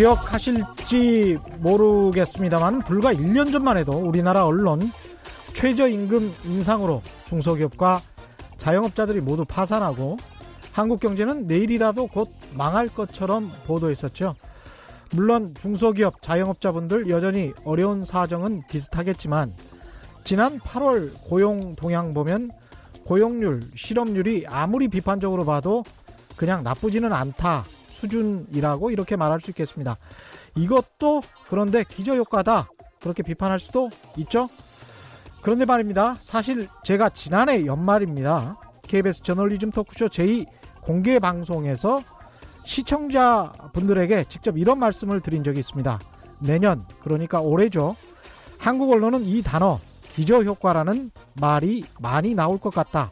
기억하실지 모르겠습니다만 불과 1년 전만 해도 우리나라 언론 최저임금 인상으로 중소기업과 자영업자들이 모두 파산하고 한국 경제는 내일이라도 곧 망할 것처럼 보도했었죠. 물론 중소기업 자영업자분들 여전히 어려운 사정은 비슷하겠지만 지난 8월 고용 동향 보면 고용률, 실업률이 아무리 비판적으로 봐도 그냥 나쁘지는 않다 수준이라고 이렇게 말할 수 있겠습니다. 이것도 그런데 기저효과다 그렇게 비판할 수도 있죠. 그런데 말입니다. 사실 제가 지난해 연말입니다. KBS 저널리즘 토크쇼 제2 공개 방송에서 시청자 분들에게 직접 이런 말씀을 드린 적이 있습니다. 내년, 그러니까 올해죠. 한국 언론은 이 단어, 기저효과라는 말이 많이 나올 것 같다.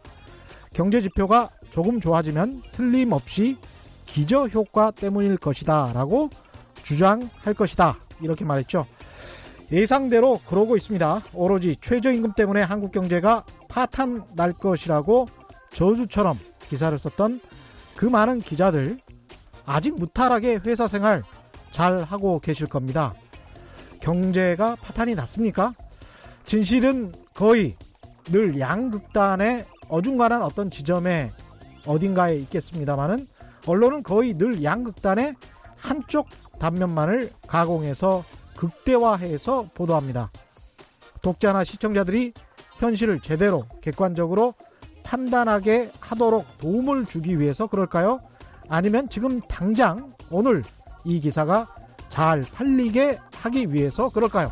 경제 지표가 조금 좋아지면 틀림없이 기저효과 때문일 것이다. 라고 주장할 것이다. 이렇게 말했죠. 예상대로 그러고 있습니다. 오로지 최저임금 때문에 한국 경제가 파탄 날 것이라고 저주처럼 기사를 썼던 그 많은 기자들 아직 무탈하게 회사 생활 잘 하고 계실 겁니다. 경제가 파탄이 났습니까? 진실은 거의 늘 양극단의 어중간한 어떤 지점에 어딘가에 있겠습니다만은 언론은 거의 늘 양극단의 한쪽 단면만을 가공해서 극대화해서 보도합니다. 독자나 시청자들이 현실을 제대로 객관적으로 판단하게 하도록 도움을 주기 위해서 그럴까요? 아니면 지금 당장 오늘 이 기사가 잘 팔리게 하기 위해서 그럴까요?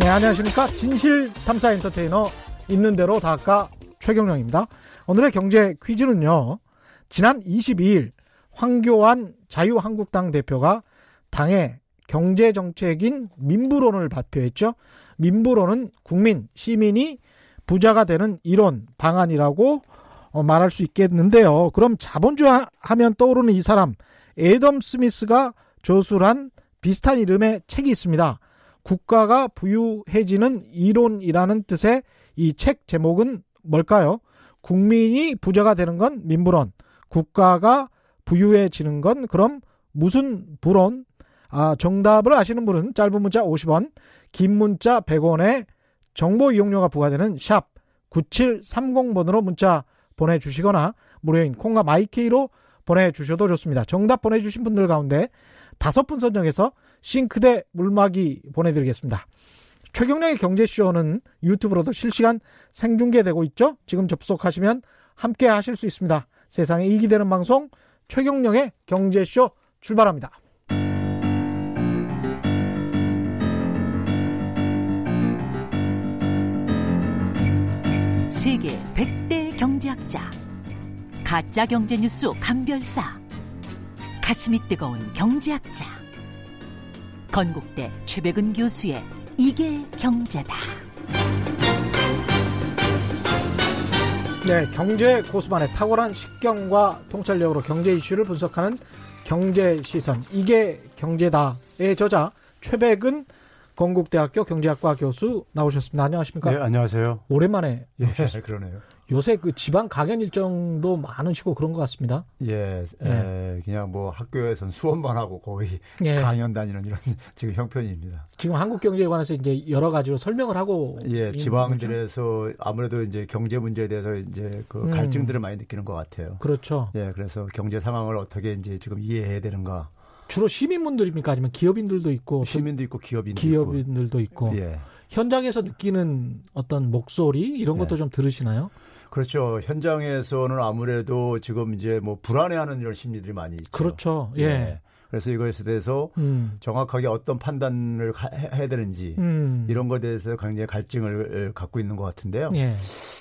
네, 안녕하십니까. 진실 탐사 엔터테이너 있는 대로 다가 최경령입니다. 오늘의 경제 퀴즈는요. 지난 22일 황교안 자유한국당 대표가 당의 경제 정책인 민부론을 발표했죠. 민부론은 국민, 시민이 부자가 되는 이론, 방안이라고 어, 말할 수 있겠는데요. 그럼 자본주의 하면 떠오르는 이 사람, 에덤 스미스가 저술한 비슷한 이름의 책이 있습니다. 국가가 부유해지는 이론이라는 뜻의 이 책 제목은 뭘까요? 국민이 부자가 되는 건 민부론, 국가가 부유해지는 건 그럼 무슨 불론? 아, 정답을 아시는 분은 짧은 문자 50원, 긴 문자 100원에 정보 이용료가 부과되는 샵 9730번으로 문자 보내주시거나 무료인 콩과 마이케이로 보내주셔도 좋습니다. 정답 보내주신 분들 가운데 다섯 분 선정해서 싱크대 물막이 보내드리겠습니다. 최경량의 경제쇼는 유튜브로도 실시간 생중계되고 있죠. 지금 접속하시면 함께 하실 수 있습니다. 세상에 이익이 되는 방송 최경령의 경제쇼 출발합니다. 세계 100대 경제학자. 가짜 경제 뉴스 감별사. 가슴이 뜨거운 경제학자. 건국대 최백은 교수의 이게 경제다. 네, 경제 고수만의 탁월한 식경과 통찰력으로 경제 이슈를 분석하는 경제 시선 이게 경제다의 저자 최백은 건국대학교 경제학과 교수 나오셨습니다. 안녕하십니까? 네, 안녕하세요. 오랜만에 예, 그러네요. 요새 그 지방 강연 일정도 많으시고 그런 것 같습니다. 예, 예. 예 그냥 뭐 학교에선 수업만 하고 거의 예. 강연 다니는 이런 지금 형편입니다. 지금 한국 경제에 관해서 이제 여러 가지로 설명을 하고 예, 지방들에서 아무래도 이제 경제 문제에 대해서 이제 그 음. 갈증들을 많이 느끼는 것 같아요. 그렇죠. 예, 그래서 경제 상황을 어떻게 이제 지금 이해해야 되는가. 주로 시민분들입니까 아니면 기업인들도 있고 시민도 있고 기업인도 기업인들도 있고, 있고. 예. 현장에서 느끼는 어떤 목소리 이런 것도 네. 좀 들으시나요? 그렇죠. 현장에서는 아무래도 지금 이제 뭐 불안해하는 이런 심리들이 많이 있죠. 그렇죠. 예. 예. 그래서 이것에 대해서 음. 정확하게 어떤 판단을 가, 해야 되는지 음. 이런 것에 대해서 굉장히 갈증을 갖고 있는 것 같은데요. 예.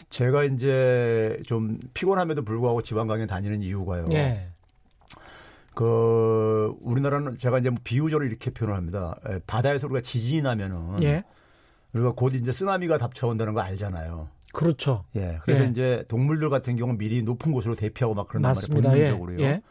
제가 이제 좀 피곤함에도 불구하고 지방 강연 다니는 이유가요. 예. 그 우리나라는 제가 이제 뭐 비유적으로 이렇게 표현을 합니다. 바다에서 우리가 지진이 나면은 예. 우리가 곧 이제 쓰나미가 답쳐온다는 거 알잖아요. 그렇죠. 예. 그래서 예. 이제 동물들 같은 경우는 미리 높은 곳으로 대피하고 막 그런단 말이에요. 본능적으로요. 예. 예.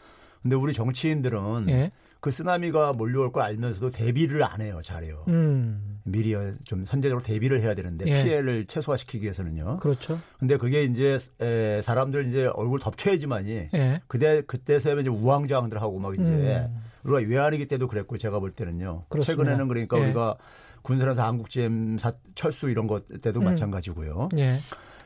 근데 우리 정치인들은 예. 그 쓰나미가 몰려올 걸 알면서도 대비를 안 해요. 잘해요. 음. 미리 좀 선제적으로 대비를 해야 되는데 예. 피해를 최소화시키기 위해서는요. 그렇죠. 근데 그게 이제 에, 사람들 이제 얼굴 덮쳐야지만이 예. 그때 그때서야 이제 우왕좌왕들 하고 막 이제 음. 우리가 외환위기 때도 그랬고 제가 볼 때는요. 그렇습니다. 최근에는 그러니까 예. 우리가 한국지엠 사, 철수 이런 것 때도 음. 마찬가지고요.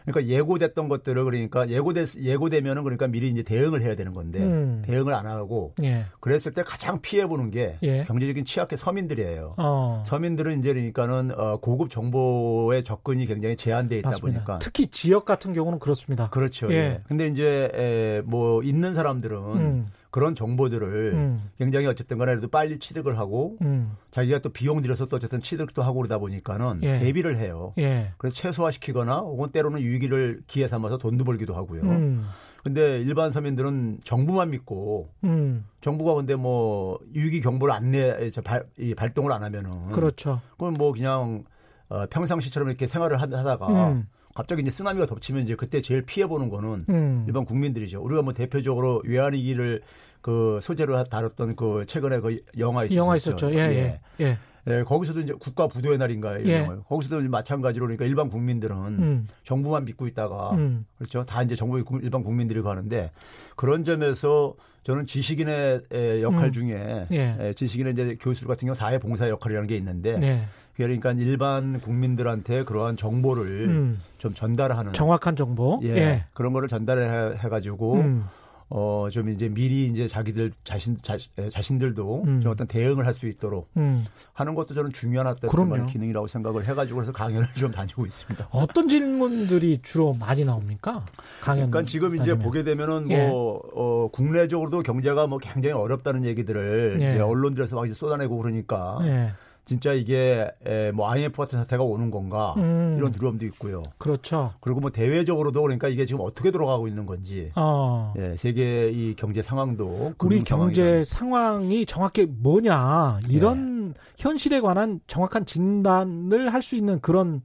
예. 그러니까 예고됐던 것들을 그러니까 예고됐 예고되면은 그러니까 미리 이제 대응을 해야 되는 건데 음. 대응을 안 하고 예. 그랬을 때 가장 피해 보는 게 예. 경제적인 취약계 서민들이에요. 어. 서민들은 이제 그러니까는 어, 고급 정보의 접근이 굉장히 제한돼 있다 맞습니다. 보니까 특히 지역 같은 경우는 그렇습니다. 그렇죠. 예. 예. 근데 이제 에, 뭐 있는 사람들은 음. 그런 정보들을 음. 굉장히 어쨌든 간에 도 빨리 취득을 하고 음. 자기가 또 비용 들여서 또 어쨌든 취득도 하고 그러다 보니까는 예. 대비를 해요. 예. 그래서 최소화시키거나 혹은 때로는 유기를 기회 삼아서 돈도 벌기도 하고요. 음. 근데 일반 서민들은 정부만 믿고 음. 정부가 근데 뭐 유기 경보를 안내 발, 이 발동을 안 하면은 그렇죠. 그건 뭐 그냥 어, 평상시처럼 이렇게 생활을 하다가 음. 갑자기 이제 쓰나미가 덮치면 이제 그때 제일 피해 보는 거는 음. 일반 국민들이죠. 우리가 뭐 대표적으로 외환위기를 그 소재로 다뤘던 그 최근에 그 영화 있었죠. 영화 있었죠. 예, 예. 예. 예. 거기서도 이제 국가 부도의 날인가 이런 예. 거기서도 마찬가지로 그러니까 일반 국민들은 음. 정부만 믿고 있다가 음. 그렇죠. 다 이제 정부 일반 국민들이 가는데 그런 점에서 저는 지식인의 역할 음. 중에 예. 지식인의 이제 교수 같은 경우 사회 봉사 역할이라는 게 있는데 예. 그러니까 일반 국민들한테 그러한 정보를 음. 좀 전달하는 정확한 정보 예, 예. 그런 거를 전달해 가지고 음. 어, 좀 이제 미리 이제 자기들 자신, 자, 자신들도 음. 좀 어떤 대응을 할 수 있도록 음. 하는 것도 저는 중요한 어떤 기능이라고 생각을 해가지고 그래서 강연을 좀 다니고 있습니다. 어떤 질문들이 주로 많이 나옵니까? 강연. 그러니까 지금 다니면. 이제 보게 되면은 뭐, 예. 어, 국내적으로도 경제가 뭐 굉장히 어렵다는 얘기들을 예. 이제 언론들에서 막 이제 쏟아내고 그러니까. 예. 진짜 이게 뭐 IMF 같은 사태가 오는 건가 음. 이런 두려움도 있고요. 그렇죠. 그리고 뭐 대외적으로도 그러니까 이게 지금 어떻게 돌아가고 있는 건지 어. 예, 세계 이 경제 상황도 우리 경제 상황이 정확히 뭐냐 이런 예. 현실에 관한 정확한 진단을 할 수 있는 그런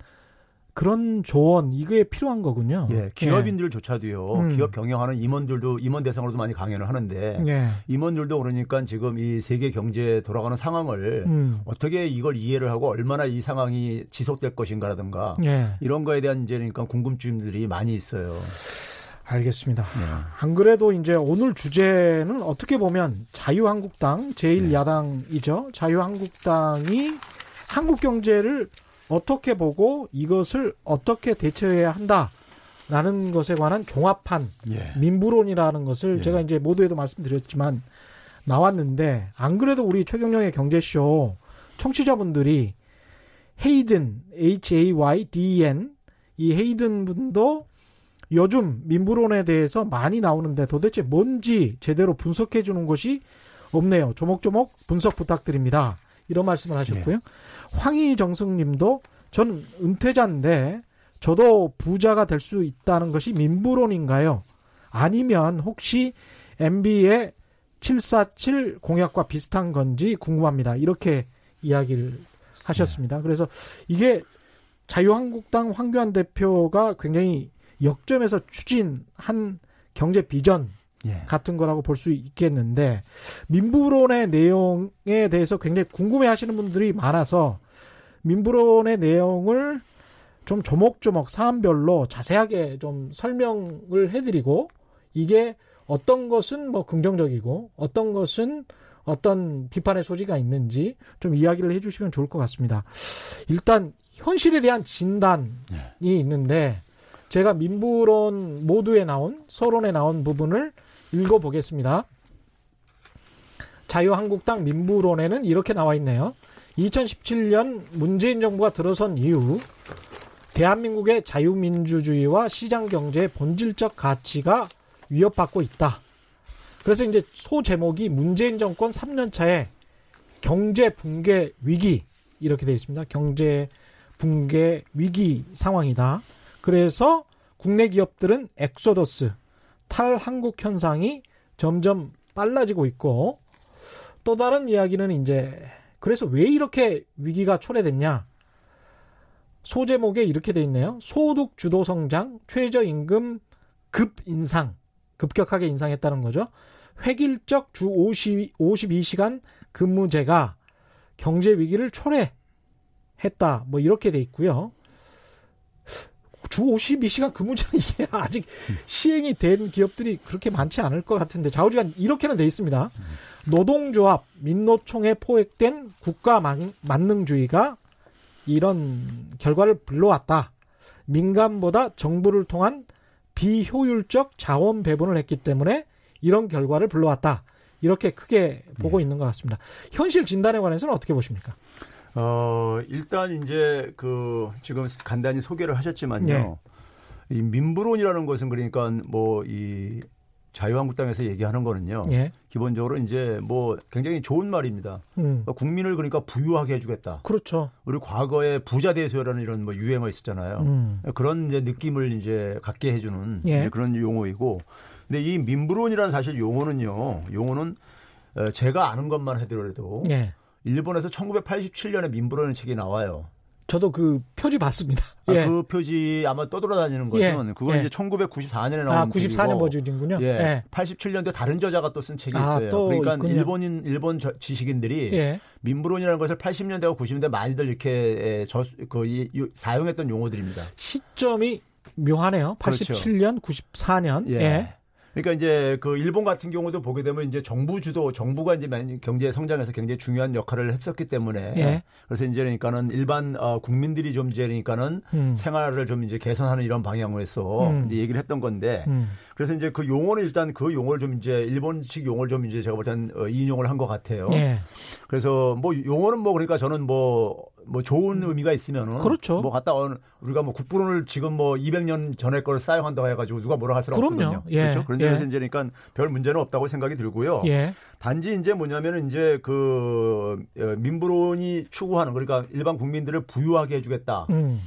그런 조언 이게 필요한 거군요. 예, 기업인들조차도요. 음. 기업 경영하는 임원들도 임원 대상으로도 많이 강연을 하는데 예. 임원들도 그러니까 지금 이 세계 경제 돌아가는 상황을 음. 어떻게 이걸 이해를 하고 얼마나 이 상황이 지속될 것인가라든가 예. 이런 거에 대한 이제 그러니까 궁금증들이 많이 있어요. 알겠습니다. 네. 안 그래도 이제 오늘 주제는 어떻게 보면 자유한국당 제1야당이죠. 네. 자유한국당이 한국 경제를 어떻게 보고 이것을 어떻게 대처해야 한다 라는 것에 관한 종합한 예. 민부론이라는 것을 예. 제가 이제 모두에도 말씀드렸지만 나왔는데 안 그래도 우리 최경영의 경제쇼 청취자분들이 헤이든 H A Y D N 이 헤이든 분도 요즘 민부론에 대해서 많이 나오는데 도대체 뭔지 제대로 분석해 주는 것이 없네요. 조목조목 분석 부탁드립니다. 이런 말씀을 하셨고요. 네. 황희정승 님도 전 은퇴자인데 저도 부자가 될 수 있다는 것이 민부론인가요? 아니면 혹시 MB의 747 공약과 비슷한 건지 궁금합니다. 이렇게 이야기를 하셨습니다. 네. 그래서 이게 자유한국당 황교안 대표가 굉장히 역점에서 추진한 경제 비전 예. 같은 거라고 볼 수 있겠는데 민부론의 내용에 대해서 굉장히 궁금해 하시는 분들이 많아서 민부론의 내용을 좀 조목조목 사안별로 자세하게 좀 설명을 해드리고 이게 어떤 것은 뭐 긍정적이고 어떤 것은 어떤 비판의 소지가 있는지 좀 이야기를 해주시면 좋을 것 같습니다. 일단 현실에 대한 진단이 네. 있는데 제가 민부론 모두에 나온 서론에 나온 부분을 읽어보겠습니다. 자유한국당 민부론에는 이렇게 나와 있네요. 2017년 문재인 정부가 들어선 이후 대한민국의 자유민주주의와 시장경제의 본질적 가치가 위협받고 있다. 그래서 이제 소 제목이 문재인 정권 3년 차에 경제 붕괴 위기 이렇게 되어 있습니다. 경제 붕괴 위기 상황이다. 그래서 국내 기업들은 엑소더스 탈한국 현상이 점점 빨라지고 있고 또 다른 이야기는 이제 그래서 왜 이렇게 위기가 초래됐냐? 소제목에 이렇게 돼 있네요. 소득 주도 성장, 최저임금 급 인상, 급격하게 인상했다는 거죠. 획일적 주 50, 52시간 근무제가 경제 위기를 초래했다. 뭐 이렇게 돼 있고요. 주 52시간 근무제는 이게 아직 시행이 된 기업들이 그렇게 많지 않을 것 같은데 좌우지간 이렇게는 돼 있습니다. 노동조합, 민노총에 포획된 국가 만능주의가 이런 결과를 불러왔다. 민간보다 정부를 통한 비효율적 자원 배분을 했기 때문에 이런 결과를 불러왔다. 이렇게 크게 보고 네. 있는 것 같습니다. 현실 진단에 관해서는 어떻게 보십니까? 어, 일단 이제 그 지금 간단히 소개를 하셨지만요. 네. 이 민부론이라는 것은 그러니까 뭐 이 자유한국당에서 얘기하는 거는요. 예. 기본적으로 이제 뭐 굉장히 좋은 말입니다. 음. 그러니까 국민을 그러니까 부유하게 해주겠다. 그렇죠. 우리 과거에 부자 대수라는 이런 뭐 유행어 있었잖아요. 음. 그런 이제 느낌을 이제 갖게 해주는 예. 이제 그런 용어이고. 근데 이 민부론이라는 사실 용어는요. 용어는 제가 아는 것만 해더라도 예. 일본에서 1987년에 민부론의 책이 나와요. 저도 그 표지 봤습니다. 아, 예. 그 표지 아마 떠돌아다니는 것은 예. 그건 예. 이제 1994년에 나온 아, 94년 버전이군요. 예. 예. 87년도 다른 저자가 또 쓴 책이 아, 있어요. 아, 그러니까 있군요. 일본인 일본 저, 지식인들이 예. 민부론이라는 것을 80년대와 90년대 많이들 이렇게 저, 그, 이, 사용했던 용어들입니다. 시점이 묘하네요. 87년, 그렇죠. 94년. 예. 예. 그러니까 이제 그 일본 같은 경우도 보게 되면 이제 정부 주도 정부가 이제 경제 성장에서 굉장히 중요한 역할을 했었기 때문에 예. 그래서 이제 그러니까는 일반 어 국민들이 좀 이제 그러니까는 음. 생활을 좀 이제 개선하는 이런 방향으로 해서 음. 이제 얘기를 했던 건데 음. 그래서 이제 그 용어는 일단 그 용어를 좀 이제 일본식 용어를 좀 이제 제가 볼 때는 어, 인용을 한 것 같아요. 예. 그래서 뭐 용어는 뭐 그러니까 저는 뭐 뭐 좋은 의미가 있으면은 그렇죠. 뭐 갔다 온 우리가 뭐 국부론을 지금 뭐 200년 전에 걸 사용한다고 해가지고 누가 뭐라 할 수는 그럼요. 없거든요. 예. 그렇죠. 그런 점에서 예. 이제 그러니까 별 문제는 없다고 생각이 들고요. 예. 단지 이제 뭐냐면은 이제 그 어, 민부론이 추구하는 그러니까 일반 국민들을 부유하게 해주겠다. 음.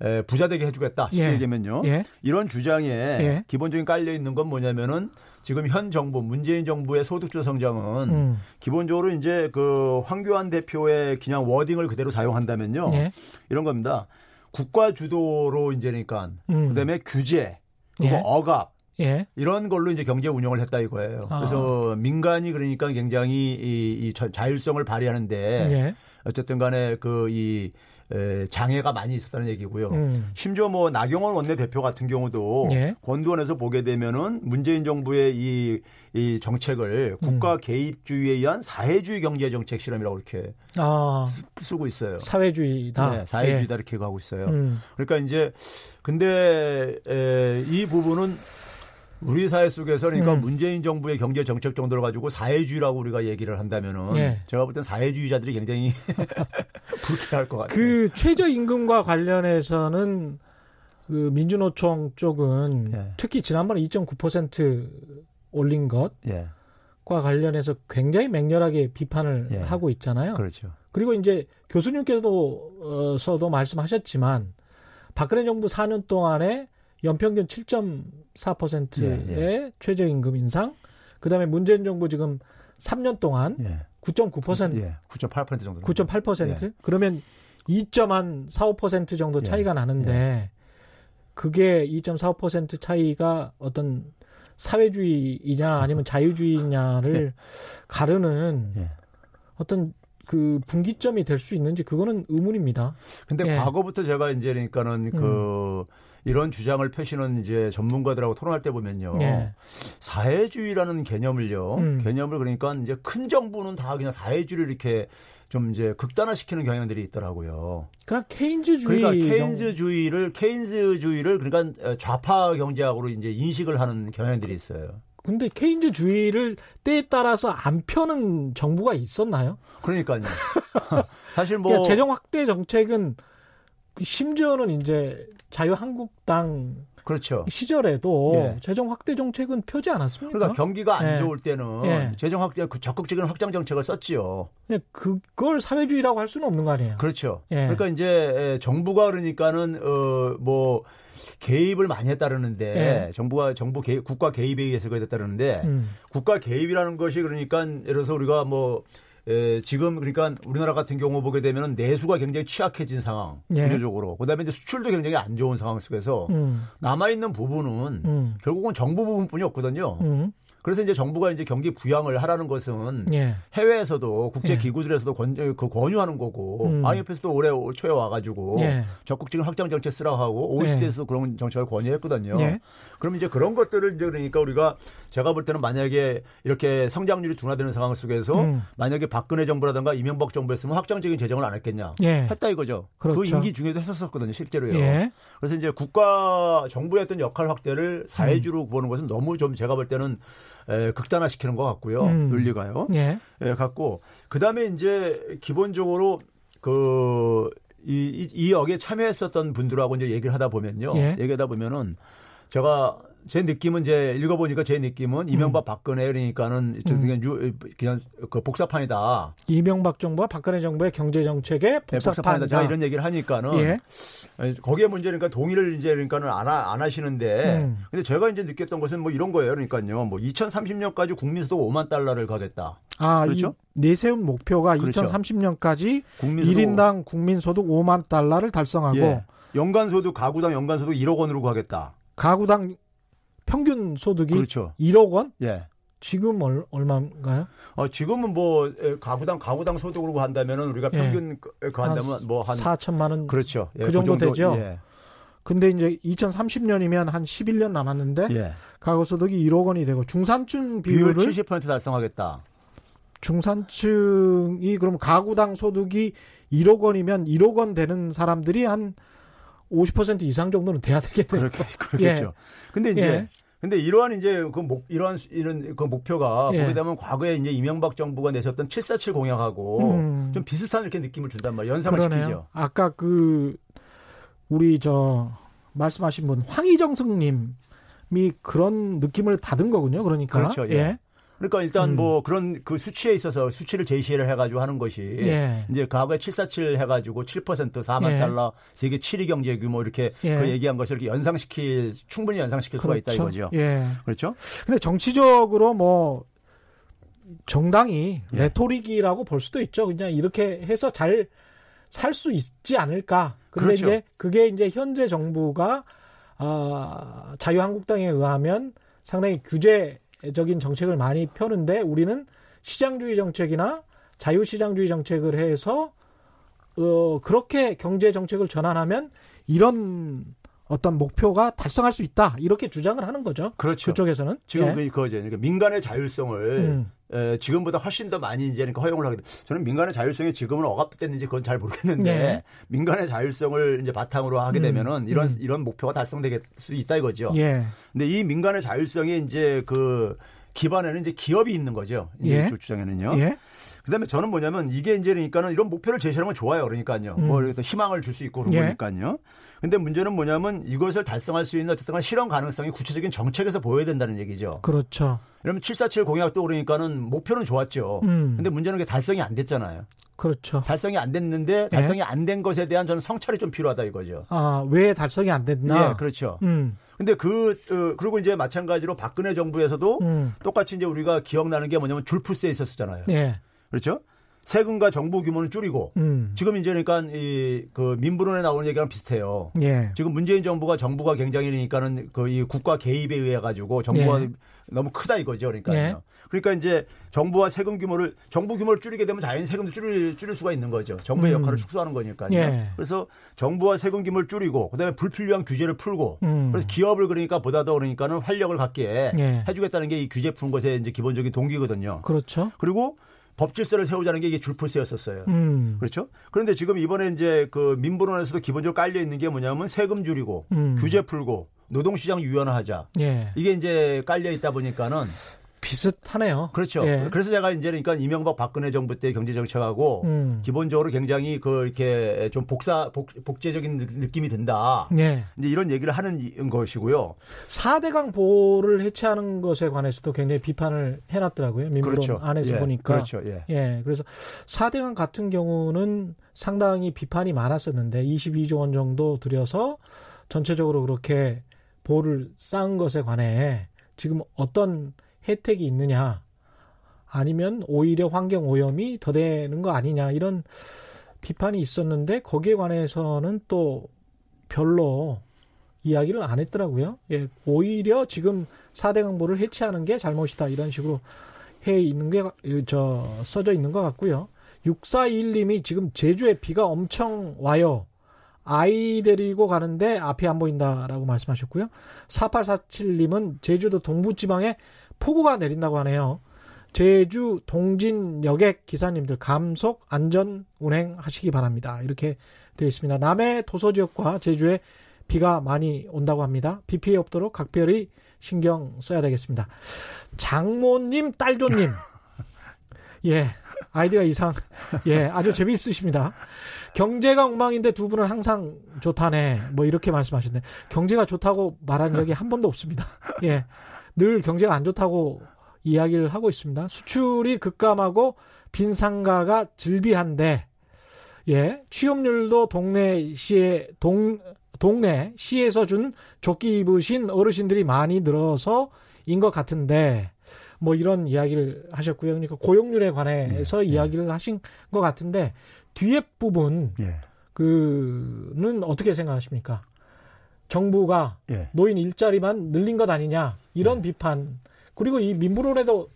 에, 부자 되게 해주겠다. 쉽게 예. 얘기하면요. 예. 이런 주장에 예. 기본적인 깔려 있는 건 뭐냐면은 지금 현 정부 문재인 정부의 소득주 성장은 음. 기본적으로 이제 그 황교안 대표의 그냥 워딩을 그대로 사용한다면요. 예. 이런 겁니다. 국가 주도로 이제 그러니까 음. 그다음에 규제 그리고 예. 억압 예. 이런 걸로 이제 경제 운영을 했다 이거예요. 아. 그래서 민간이 그러니까 굉장히 이, 이 자율성을 발휘하는데 예. 어쨌든 간에 그이 에, 장애가 많이 있었다는 얘기고요. 음. 심지어 뭐 나경원 원내대표 같은 경우도 예. 권두원에서 보게 되면은 문재인 정부의 이, 이 정책을 국가 음. 개입주의에 의한 사회주의 경제 정책 실험이라고 이렇게 아. 쓰고 있어요. 사회주의다. 네, 사회주의다 예. 이렇게 가고 있어요. 음. 그러니까 이제 근데 에, 이 부분은 우리 사회 속에서 그러니까 음. 문재인 정부의 경제 정책 정도를 가지고 사회주의라고 우리가 얘기를 한다면은 예. 제가 볼 땐 사회주의자들이 굉장히 불쾌할 것 같아요. 그 최저임금과 관련해서는 그 민주노총 쪽은 예. 특히 지난번에 2.9% 올린 것과 예. 관련해서 굉장히 맹렬하게 비판을 예. 하고 있잖아요. 그렇죠. 그리고 이제 교수님께서도 말씀하셨지만 박근혜 정부 4년 동안에 연평균 7.4%의 예, 예. 최저임금 인상. 그다음에 문재인 정부 지금 3년 동안 예. 9.9% 예. 9.8% 정도. 9.8%? 예. 그러면 2.45% 정도 예. 차이가 나는데 예. 그게 2.45% 차이가 어떤 사회주의이냐 아니면 자유주의냐를 가르는 어떤 그 분기점이 될 수 있는지 그거는 의문입니다. 근데 과거부터 제가 이제 그러니까는 그 음. 이런 주장을 펴시는 이제 전문가들하고 토론할 때 보면요. 예. 사회주의라는 개념을요. 음. 개념을 그러니까 이제 큰 정부는 다 그냥 사회주의를 이렇게 좀 이제 극단화시키는 경향들이 있더라고요. 그러니까 케인즈주의 그러니까 케인즈주의를 케인즈주의를 그러니까 좌파 경제학으로 이제 인식을 하는 경향들이 있어요. 근데 케인즈주의를 때에 따라서 안 펴는 정부가 있었나요? 그러니까요. 사실 뭐 그러니까 재정 확대 정책은 심지어는 이제 자유한국당 그렇죠. 시절에도 예. 재정 확대 정책은 펴지 않았습니까? 그러니까 경기가 안 예. 좋을 때는 예. 재정 확대 그 적극적인 확장 정책을 썼지요. 예, 그걸 사회주의라고 할 수는 없는 거 아니에요. 그렇죠. 예. 그러니까 이제 정부가 그러니까는 어뭐 개입을 많이 했다르는데 예. 정부가 정부 개입, 국가 개입에 의해서 그랬다르는데 음. 국가 개입이라는 것이 그러니까 예를 들어서 우리가 뭐 에, 지금 그러니까 우리나라 같은 경우 보게 되면 내수가 굉장히 취약해진 상황 예. 구조적으로 그다음에 이제 수출도 굉장히 안 좋은 상황 속에서 음. 남아 있는 부분은 음. 결국은 정부 부분뿐이 없거든요. 음. 그래서 이제 정부가 이제 경기 부양을 하라는 것은 예. 해외에서도 국제 예. 기구들에서도 권, 그 권유하는 거고 음. IMF에서도 올해 초에 와가지고 예. 적극적인 확장 정책 쓰라고 하고 OECD에서도 예. 그런 정책을 권유했거든요. 예. 그럼 이제 그런 것들을 이제 그러니까 우리가 제가 볼 때는 만약에 이렇게 성장률이 둔화되는 상황 속에서 음. 만약에 박근혜 정부라든가 이명박 정부였으면 확장적인 재정을 안 했겠냐 예. 했다 이거죠. 그 그렇죠. 그 임기 중에도 했었었거든요 실제로요. 그래서 이제 국가 정부의 어떤 역할 확대를 사회주로 음. 보는 것은 너무 좀 제가 볼 때는 에, 극단화시키는 것 같고요. 음. 논리가요. 예. 예, 같고 그 다음에 이제 기본적으로 그 이, 이, 이 역에 참여했었던 분들하고 이제 얘기를 하다 보면요. 예. 얘기하다 보면은 제가 제 느낌은 이제 읽어보니까 제 느낌은 이명박 음. 박근혜 그러니까는 음. 그냥 유, 그냥 그 복사판이다. 이명박 정부와 박근혜 정부의 경제 정책의 복사판이다. 네, 복사판이다. 이런 얘기를 하니까는 예. 거기에 문제는 그러니까 동의를 이제 그러니까는 안, 하, 안 하시는데 음. 근데 제가 이제 느꼈던 것은 뭐 이런 거예요. 그러니까요. 뭐 2030년까지 국민소득 5만 달러를 가겠다. 아, 그렇죠? 내세운 목표가 그렇죠. 2030년까지 국민소득 1인당 국민소득 5만 달러를 달성하고 예. 연간소득 가구당 연간소득 1억 원으로 가겠다. 가구당 평균 소득이 그렇죠. 1억 원? 예. 지금 얼, 얼마인가요? 어, 지금은 뭐 가구당 가구당 소득으로 한다면은 우리가 예. 평균 예. 그 한다면 뭐한 4천만 원 그렇죠. 예, 그, 정도 그 정도 되죠. 예. 근데 이제 2030년이면 한 11년 남았는데 예. 가구 소득이 1억 원이 되고 중산층 비율을 비율 70% 달성하겠다. 중산층이 그럼 가구당 소득이 1억 원이면 1억 원 되는 사람들이 한 50% 이상 정도는 돼야 되겠네요. 그렇게, 그렇겠죠. 예. 근데 이제 예. 근데 이러한 이제 그 목, 이러한 이런 그 목표가 예. 보게 되면 과거에 이제 이명박 정부가 내셨던 747 공약하고 음. 좀 비슷한 이렇게 느낌을 준단 말이에요. 연상을 그러네요. 시키죠. 아까 그 우리 저 말씀하신 분 황희정 승 님이 그런 느낌을 받은 거군요. 그러니까. 그렇죠. 예. 예. 그러니까 일단 음. 뭐 그런 그 수치에 있어서 수치를 제시를 해가지고 하는 것이 예. 이제 과거에 747 해가지고 7% 4만 예. 달러 세계 7위 경제 규모 이렇게 예. 그 얘기한 것을 이렇게 연상시킬 충분히 연상시킬 그렇죠. 수가 있다 이거죠. 예. 그렇죠. 근데 정치적으로 뭐 정당이 예. 레토릭이라고 볼 수도 있죠. 그냥 이렇게 해서 잘 살 수 있지 않을까. 근데 그렇죠. 이제 그게 이제 현재 정부가 아, 자유한국당에 의하면 상당히 규제 적인 정책을 많이 펴는데 우리는 시장주의 정책이나 자유시장주의 정책을 해서 어 그렇게 경제 정책을 전환하면 이런 어떤 목표가 달성할 수 있다 이렇게 주장을 하는 거죠. 그렇죠. 그쪽에서는 지금 예. 그거죠. 그러니까 민간의 자율성을 음. 에, 지금보다 훨씬 더 많이 이제 그러니까 허용을 하게 돼. 저는 민간의 자율성이 지금은 억압됐는지 그건 잘 모르겠는데 예. 민간의 자율성을 이제 바탕으로 하게 음. 되면은 이런 음. 이런 목표가 달성될 수 있다 이거죠. 예. 근데 이 민간의 자율성이 이제 그 기반에는 이제 기업이 있는 거죠. 예. 주장에는요. 예. 그다음에 저는 뭐냐면 이게 이제 그러니까는 이런 목표를 제시하는 건 좋아요. 그러니까요. 음. 뭐 희망을 줄 수 있고 그런 예. 거니까요. 근데 문제는 뭐냐면 이것을 달성할 수 있는 어쨌든 실현 가능성이 구체적인 정책에서 보여야 된다는 얘기죠. 그렇죠. 그러면 747 공약도 그러니까는 목표는 좋았죠. 음. 근데 문제는 게 달성이 안 됐잖아요. 그렇죠. 달성이 안 됐는데 예. 달성이 예? 안된 것에 대한 저는 성찰이 좀 필요하다 이거죠. 아, 왜 달성이 안 됐나? 예, 그렇죠. 음. 근데 그, 어, 그리고 이제 마찬가지로 박근혜 정부에서도 음. 똑같이 이제 우리가 기억나는 게 뭐냐면 줄푸스에 있었잖아요. 예. 그렇죠? 세금과 정부 규모는 줄이고 음. 지금 이제 그러니까 이 그 민부론에 나오는 얘기랑 비슷해요. 예. 지금 문재인 정부가 정부가 굉장히 그러니까는 그 이 국가 개입에 의해 가지고 정부가 예. 너무 크다 이거죠. 그러니까요. 예. 그러니까 이제 정부와 세금 규모를 정부 규모를 줄이게 되면 자연 세금도 줄일 줄일 수가 있는 거죠. 정부의 음. 역할을 축소하는 거니까요. 예. 그래서 정부와 세금 규모를 줄이고 그다음에 불필요한 규제를 풀고 음. 그래서 기업을 그러니까 보다 더 그러니까는 활력을 갖게 예. 해주겠다는 게 이 규제 푸는 것의 이제 기본적인 동기거든요. 그렇죠. 그리고 법 질서를 세우자는 게 이게 줄풀세였었어요. 음. 그렇죠? 그런데 지금 이번에 이제 그 민부론에서도 기본적으로 깔려 있는 게 뭐냐면 세금 줄이고 음. 규제 풀고 노동시장 유연화하자. 예. 이게 이제 깔려 있다 보니까는 비슷하네요. 그렇죠. 예. 그래서 제가 이제 그러니까 이명박 박근혜 정부 때 경제 정책하고 음. 기본적으로 굉장히 그 이렇게 좀 복사 복, 복제적인 느낌이 든다. 예. 이제 이런 얘기를 하는 것이고요. 4대강 보를 해체하는 것에 관해서도 굉장히 비판을 해 놨더라고요. 민주론 그렇죠. 안에서 예. 보니까. 그렇죠. 예. 예. 그래서 4대강 같은 경우는 상당히 비판이 많았었는데 22조 원 정도 들여서 전체적으로 그렇게 보를 쌓은 것에 관해 지금 어떤 혜택이 있느냐. 아니면 오히려 환경 오염이 더 되는 거 아니냐 이런 비판이 있었는데 거기에 관해서는 또 별로 이야기를 안 했더라고요. 예, 오히려 지금 4대 강보를 해체하는 게 잘못이다 이런 식으로 해 있는 게 저 써져 있는 것 같고요. 6421님이 지금 제주에 비가 엄청 와요. 아이 데리고 가는데 앞이 안 보인다라고 말씀하셨고요. 4847님은 제주도 동부지방에 폭우가 내린다고 하네요. 제주 동진 여객 기사님들 감속 안전 운행하시기 바랍니다. 이렇게 되어 있습니다. 남해 도서 지역과 제주에 비가 많이 온다고 합니다. 비 피해 없도록 각별히 신경 써야 되겠습니다. 장모님, 딸조님. 예. 아이디가 이상. 예. 아주 재미있으십니다. 경제가 엉망인데 두 분은 항상 좋다네. 뭐 이렇게 말씀하셨네. 경제가 좋다고 말한 적이 한 번도 없습니다. 예. 늘 경제가 안 좋다고 이야기를 하고 있습니다. 수출이 급감하고 빈 상가가 즐비한데 예, 취업률도 동네 시에 동 동네 시에서 준 조끼 입으신 어르신들이 많이 늘어서 인 것 같은데 뭐 이런 이야기를 하셨고요. 그러니까 고용률에 관해서 예, 예. 이야기를 예. 하신 것 같은데 뒤에 부분 예. 그는 어떻게 생각하십니까? 정부가 예. 노인 일자리만 늘린 것 아니냐 이런 예. 비판 그리고 이 민부론에도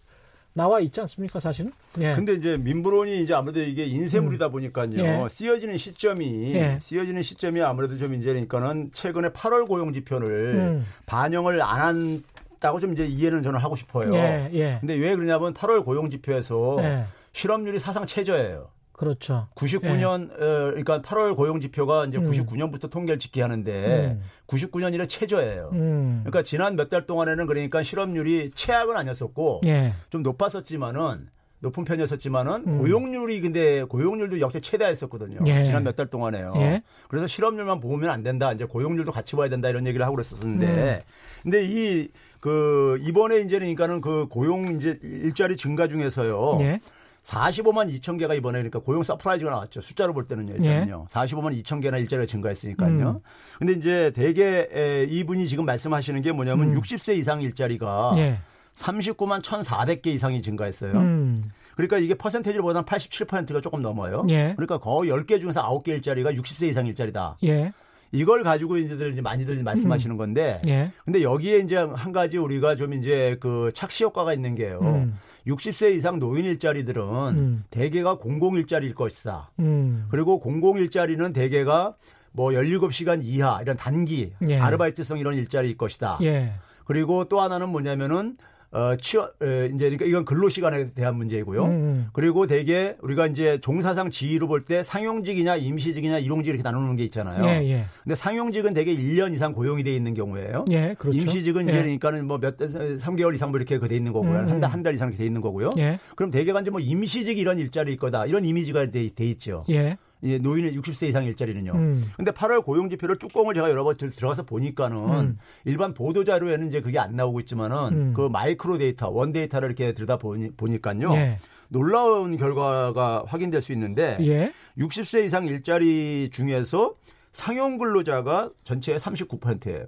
나와 있지 않습니까, 사실은? 예. 근데 이제 민부론이 이제 아무래도 이게 인쇄물이다 음. 보니까요. 예. 쓰여지는 시점이 예. 쓰여지는 시점이 아무래도 좀 이제니까는 최근에 8월 고용 지표를 음. 반영을 안 한다고 좀 이제 이해는 저는 하고 싶어요. 예. 예. 근데 왜 그러냐면 8월 고용 지표에서 예. 실업률이 사상 최저예요. 그렇죠. 99년 예. 어, 그러니까 8월 고용 지표가 이제 음. 99년부터 통계를 짓기 하는데 음. 99년 이래 최저예요. 음. 그러니까 지난 몇 달 동안에는 그러니까 실업률이 최악은 아니었었고 예. 좀 높았었지만은 높은 편이었었지만은 음. 고용률이 근데 고용률도 역대 최다였었거든요. 예. 지난 몇 달 동안에요. 예. 그래서 실업률만 보면 안 된다. 이제 고용률도 같이 봐야 된다 이런 얘기를 하고 그랬었는데 음. 근데 이 그 이번에 이제는 그러니까는 그 고용 이제 일자리 증가 중에서요. 예. 45만 2천 개가 이번에 그러니까 고용 surprise가 나왔죠. 숫자로 볼 때는요. 일단은요. 예. 45만 2천 개나 일자리가 증가했으니까요. 음. 근데 이제 대개 이분이 지금 말씀하시는 게 뭐냐면 음. 60세 이상 일자리가 예. 39만 1,400개 이상이 증가했어요. 음. 그러니까 이게 퍼센테이지로 보면 87%가 조금 넘어요. 예. 그러니까 거의 10개 중에서 9개 일자리가 60세 이상 일자리다. 예. 이걸 가지고 이제들 이제 많이들 말씀하시는 음. 건데. 예. 근데 여기에 이제 한 가지 우리가 좀 이제 그 착시 효과가 있는 게요. 음. 60세 이상 노인 일자리들은 음. 대개가 공공 일자리일 것이다. 음. 그리고 공공 일자리는 대개가 뭐 17시간 이하 이런 단기 예. 아르바이트성 이런 일자리일 것이다. 예. 그리고 또 하나는 뭐냐면은 어, 취업, 에, 이제 그러니까 이건 근로시간에 대한 문제이고요. 음, 음. 그리고 대개 우리가 이제 종사상 지위로 볼 때 상용직이냐 임시직이냐 일용직 이렇게 나누는 게 있잖아요. 예, 예. 근데 상용직은 대개 1년 이상 고용이 돼 있는 경우예요. 예, 그렇죠. 임시직은 예. 이제 그러니까는 뭐 몇, 3개월 이상 뭐 이렇게 돼 있는 거고요. 음, 한 달, 음. 한달 이상 이렇게 돼 있는 거고요. 예. 그럼 대개가 이제 뭐 임시직 이런 일자리일 거다. 이런 이미지가 돼, 돼 있죠. 예. 예, 노인의 60세 이상 일자리는요. 음. 근데 8월 고용 지표를 뚜껑을 제가 여러 번 들어가서 보니까는 음. 일반 보도 자료에는 이제 그게 안 나오고 있지만은 음. 그 마이크로 데이터, 원 데이터를 이렇게 들여다 보니, 보니까요. 예. 놀라운 결과가 확인될 수 있는데 예. 60세 이상 일자리 중에서 상용 근로자가 전체의 39%예요.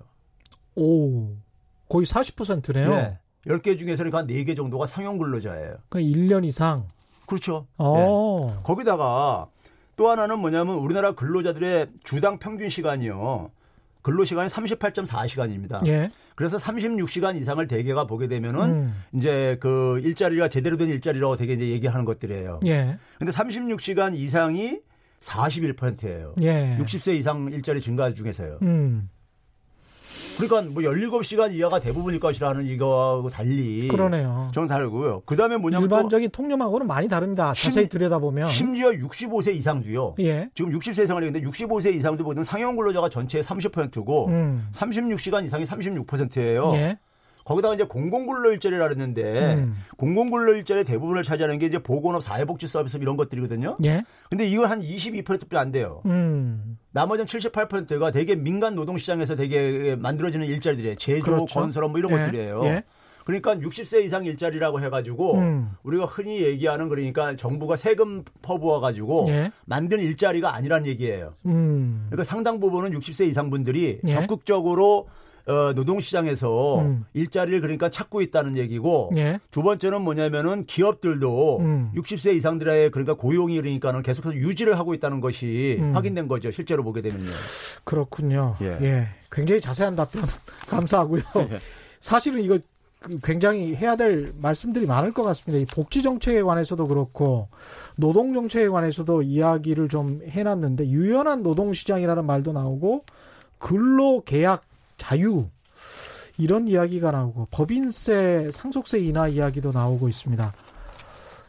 오. 거의 40%네요. 네. 10개 중에서는 한 4개 정도가 상용 근로자예요. 그러니까 1년 이상. 그렇죠. 네. 거기다가 또 하나는 뭐냐면 우리나라 근로자들의 주당 평균 시간이요. 근로 시간이 38.4시간입니다. 예. 그래서 36시간 이상을 대개가 보게 되면은 음. 이제 그 일자리가 제대로 된 일자리라고 되게 이제 얘기하는 것들이에요. 예. 근데 36시간 이상이 41%예요. 예. 60세 이상 일자리 증가 중에서요. 음. 그러니까 뭐 17시간 이하가 대부분일 것이라는 이거하고 달리 그러네요. 저는 다르고요. 그다음에 뭐냐면 일반적인 통념하고는 많이 다릅니다. 자세히 들여다보면 심지어 65세 이상도요. 예. 지금 60세 이상을 얘기했는데 65세 이상도 보면 상용 근로자가 전체의 30%고 음. 36시간 이상이 36%예요. 예. 거기다가 이제 공공근로 일자리라 그랬는데 음. 공공근로 일자리 대부분을 차지하는 게 이제 보건업 사회복지 서비스 이런 것들이거든요. 예. 근데 이건 한 22%밖에 안 돼요. 음. 나머지는 78%가 되게 민간 노동 시장에서 되게 만들어지는 일자리들이에요. 제조, 그렇죠. 건설업 뭐 이런 예. 것들이에요. 예. 그러니까 60세 이상 일자리라고 해가지고 음. 우리가 흔히 얘기하는 그러니까 정부가 세금 퍼부어 가지고 예. 만든 일자리가 아니란 얘기예요. 음. 그러니까 상당 부분은 60세 이상 분들이 예. 적극적으로 어, 노동시장에서 음. 일자리를 그러니까 찾고 있다는 얘기고 예. 두 번째는 뭐냐면은 기업들도 음. 60세 이상들의 그러니까 고용이 그러니까는 계속해서 유지를 하고 있다는 것이 음. 확인된 거죠. 실제로 보게 되면요. 그렇군요. 예. 예. 굉장히 자세한 답변 감사하고요. 예. 사실은 이거 그 굉장히 해야 될 말씀들이 많을 것 같습니다. 이 복지 정책에 관해서도 그렇고 노동 정책에 관해서도 이야기를 좀 해놨는데 유연한 노동 시장이라는 말도 나오고 근로 계약 자유 이런 이야기가 나오고 법인세 상속세 인하 이야기도 나오고 있습니다.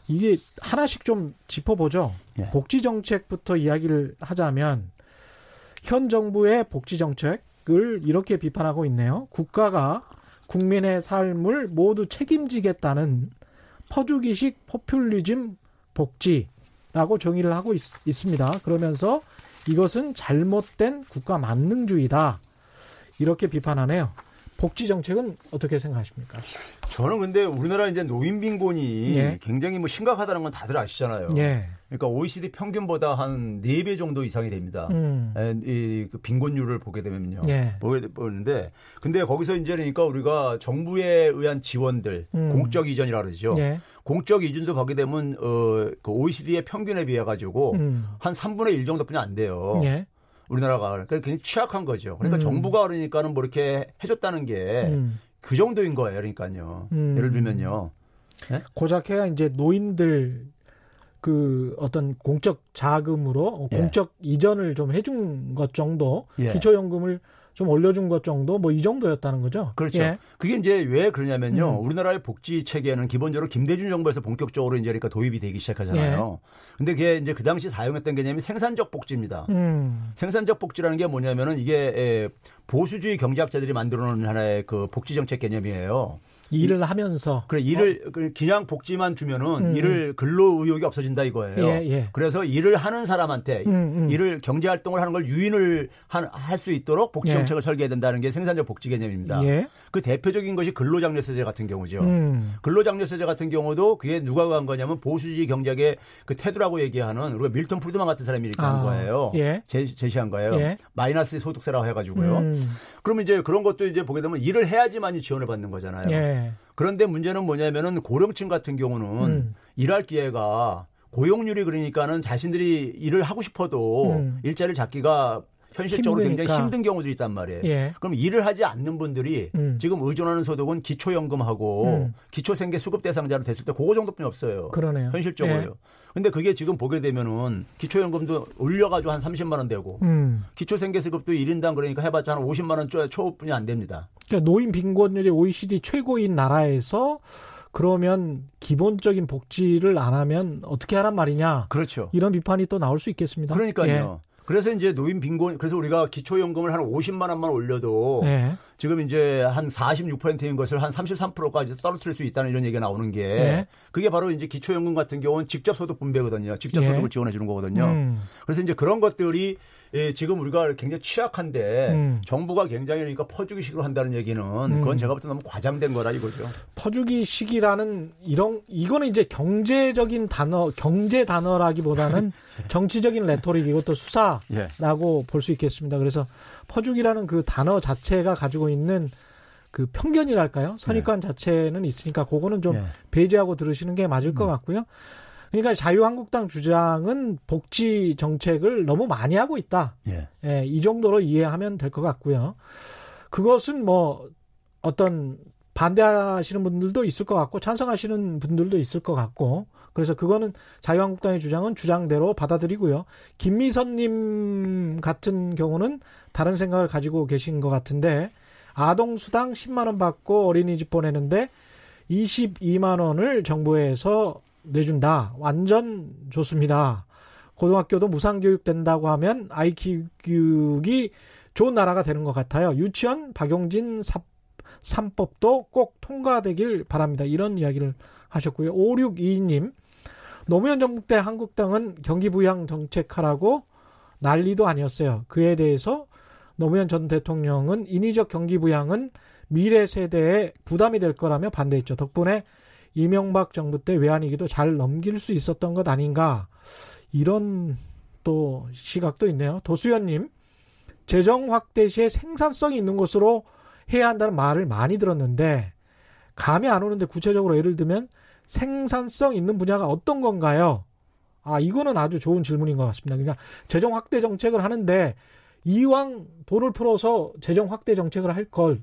이게 하나씩 좀 짚어보죠. 예. 복지 정책부터 이야기를 하자면 현 정부의 복지 정책을 이렇게 비판하고 있네요. 국가가 국민의 삶을 모두 책임지겠다는 퍼주기식 포퓰리즘 복지라고 정의를 하고 있, 습니다 그러면서 이것은 잘못된 국가 만능주의다. 이렇게 비판하네요. 복지 정책은 어떻게 생각하십니까? 저는 근데 우리나라 이제 노인 빈곤이 예. 굉장히 뭐 심각하다는 건 다들 아시잖아요. 예. 그러니까 OECD 평균보다 한 4배 정도 이상이 됩니다. 음. 이그 빈곤율을 보게 되면요. 예. 보게 보는데 근데 거기서 이제 그러니까 우리가 정부에 의한 지원들 음. 공적 이전이라 그러죠. 예. 공적 이전도 보게 되면 어 그 OECD의 평균에 비해 가지고 음. 한 3분의 1 정도뿐이 안 돼요. 예. 우리나라가 그러니까 굉장히 취약한 거죠. 그러니까 음. 정부가 그러니까는 뭐 이렇게 해줬다는 게그 음. 정도인 거예요. 그러니까요. 음. 예를 들면요. 네? 고작 해야 이제 노인들 그 어떤 공적 자금으로 예. 공적 이전을 좀 해준 것 정도 예. 기초연금을 좀 올려준 것 정도 뭐 이 정도였다는 거죠. 그렇죠. 예. 그게 이제 왜 그러냐면요. 음. 우리나라의 복지 체계는 기본적으로 김대중 정부에서 본격적으로 이제 그러니까 도입이 되기 시작하잖아요. 예. 근데 그게 이제 그 당시 사용했던 개념이 생산적 복지입니다. 음. 생산적 복지라는 게 뭐냐면은 이게 보수주의 경제학자들이 만들어 놓은 하나의 그 복지 정책 개념이에요. 일을 하면서 그래 일을 어. 그냥 복지만 주면은 음. 일을 근로 의욕이 없어진다 이거예요. 예, 예. 그래서 일을 하는 사람한테 음, 음. 일을 경제 활동을 하는 걸 유인을 할 수 있도록 복지 예. 정책을 예. 설계해야 된다는 게 생산적 복지 개념입니다. 예. 그 대표적인 것이 근로장려세제 같은 경우죠. 음. 근로장려세제 같은 경우도 그게 누가 한 거냐면 보수주의 경제의 그 테두라고 얘기하는 우리가 밀턴 프리드만 같은 사람이 이렇게 아. 한 거예요. 예. 제, 시한 거예요. 마이너스 소득세라고 해가지고요. 음. 그러면 이제 그런 것도 이제 보게 되면 일을 해야지만이 지원을 받는 거잖아요. 예. 그런데 문제는 뭐냐면은 고령층 같은 경우는 음. 일할 기회가 고용률이 그러니까는 자신들이 일을 하고 싶어도 음. 일자리를 잡기가 현실적으로 힘드니까. 굉장히 힘든 경우도 있단 말이에요. 예. 그럼 일을 하지 않는 분들이 음. 지금 의존하는 소득은 기초연금하고 음. 기초생계 수급 대상자로 됐을 때 그거 정도뿐이 없어요. 그러네요. 현실적으로요. 예. 근데 그게 지금 보게 되면은 기초연금도 올려가지고 한 30만 원 되고 음. 기초생계수급도 1인당 그러니까 해봤자 한 50만 원 초뿐이 안 됩니다. 그러니까 노인 빈곤율이 OECD 최고인 나라에서 그러면 기본적인 복지를 안 하면 어떻게 하란 말이냐? 그렇죠. 이런 비판이 또 나올 수 있겠습니다. 그러니까요. 예. 그래서 이제 노인 빈곤 그래서 우리가 기초연금을 한 50만 원만 올려도 네. 지금 이제 한 46%인 것을 한 33%까지 떨어뜨릴 수 있다는 이런 얘기가 나오는 게 네. 그게 바로 이제 기초연금 같은 경우는 직접 소득 분배거든요. 직접 네. 소득을 지원해 주는 거거든요. 음. 그래서 이제 그런 것들이 예, 지금 우리가 굉장히 취약한데 음. 정부가 굉장히 그러니까 퍼주기식으로 한다는 얘기는 음. 그건 제가 볼 때 너무 과장된 거라 이거죠. 퍼주기식이라는 이런 이거는 이제 경제적인 단어 경제 단어라기보다는 정치적인 레토릭 이것도 수사라고 예. 볼수 있겠습니다. 그래서 퍼주기라는 그 단어 자체가 가지고 있는 그 편견이랄까요? 선입관 예. 자체는 있으니까 그거는 좀 예. 배제하고 들으시는 게 맞을 것 음. 같고요. 그러니까 자유한국당 주장은 복지 정책을 너무 많이 하고 있다. 예. 예, 이 정도로 이해하면 될 것 같고요. 그것은 뭐 어떤 반대하시는 분들도 있을 것 같고 찬성하시는 분들도 있을 것 같고 그래서 그거는 자유한국당의 주장은 주장대로 받아들이고요. 김미선님 같은 경우는 다른 생각을 가지고 계신 것 같은데 아동수당 10만 원 받고 어린이집 보내는데 22만 원을 정부에서 내준다. 완전 좋습니다. 고등학교도 무상교육 된다고 하면 아이 교육이 좋은 나라가 되는 것 같아요. 유치원 박용진 사, 3법도 꼭 통과되길 바랍니다. 이런 이야기를 하셨고요. 5622님, 노무현 정부 때 한국당은 경기 부양 정책하라고 난리도 아니었어요. 그에 대해서 노무현 전 대통령은 인위적 경기 부양은 미래 세대에 부담이 될 거라며 반대했죠. 덕분에 이명박 정부 때 외환위기도 잘 넘길 수 있었던 것 아닌가 이런 또 시각도 있네요. 도수연님 재정 확대 시에 생산성이 있는 곳으로 해야 한다는 말을 많이 들었는데 감이 안 오는데 구체적으로 예를 들면 생산성 있는 분야가 어떤 건가요? 아, 이거는 아주 좋은 질문인 것 같습니다. 그러니까 재정 확대 정책을 하는데 이왕 돈을 풀어서 재정 확대 정책을 할 걸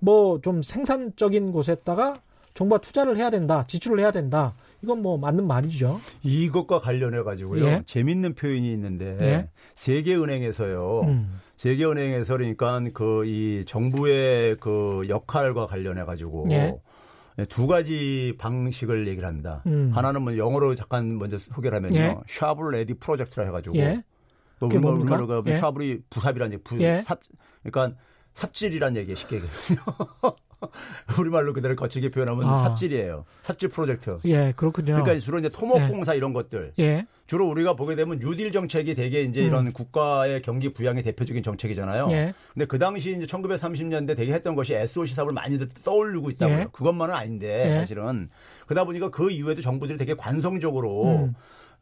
뭐 좀 생산적인 곳에다가 정부가 투자를 해야 된다, 지출을 해야 된다. 이건 뭐 맞는 말이죠. 이것과 관련해 가지고요. 예? 재밌는 표현이 있는데 예? 세계은행에서요. 음. 세계은행에서 그러니까 그 이 정부의 그 역할과 관련해 가지고 예? 두 가지 방식을 얘기를 합니다. 음. 하나는 뭐 영어로 잠깐 먼저 소개를 하면요. 예? shovel ready project라 해가지고 예? 우리말, 우리말로 예? 샤블이 부삽이라는 얘기, 부, 예? 삽, 그러니까 삽질이라는 얘기 쉽게 얘기해요. 우리말로 그대로 거칠게 표현하면 아. 삽질이에요. 삽질 프로젝트. 예, 그렇군요. 그러니까 주로 이제 토목공사 예. 이런 것들. 예. 주로 우리가 보게 되면 뉴딜 정책이 되게 이제 음. 이런 국가의 경기 부양의 대표적인 정책이잖아요. 예. 근데 그 당시 이제 1930년대 되게 했던 것이 SOC 사업을 많이들 떠올리고 있다고요. 예. 그것만은 아닌데 예. 사실은 그러다 보니까 그 이후에도 정부들이 되게 관성적으로 음.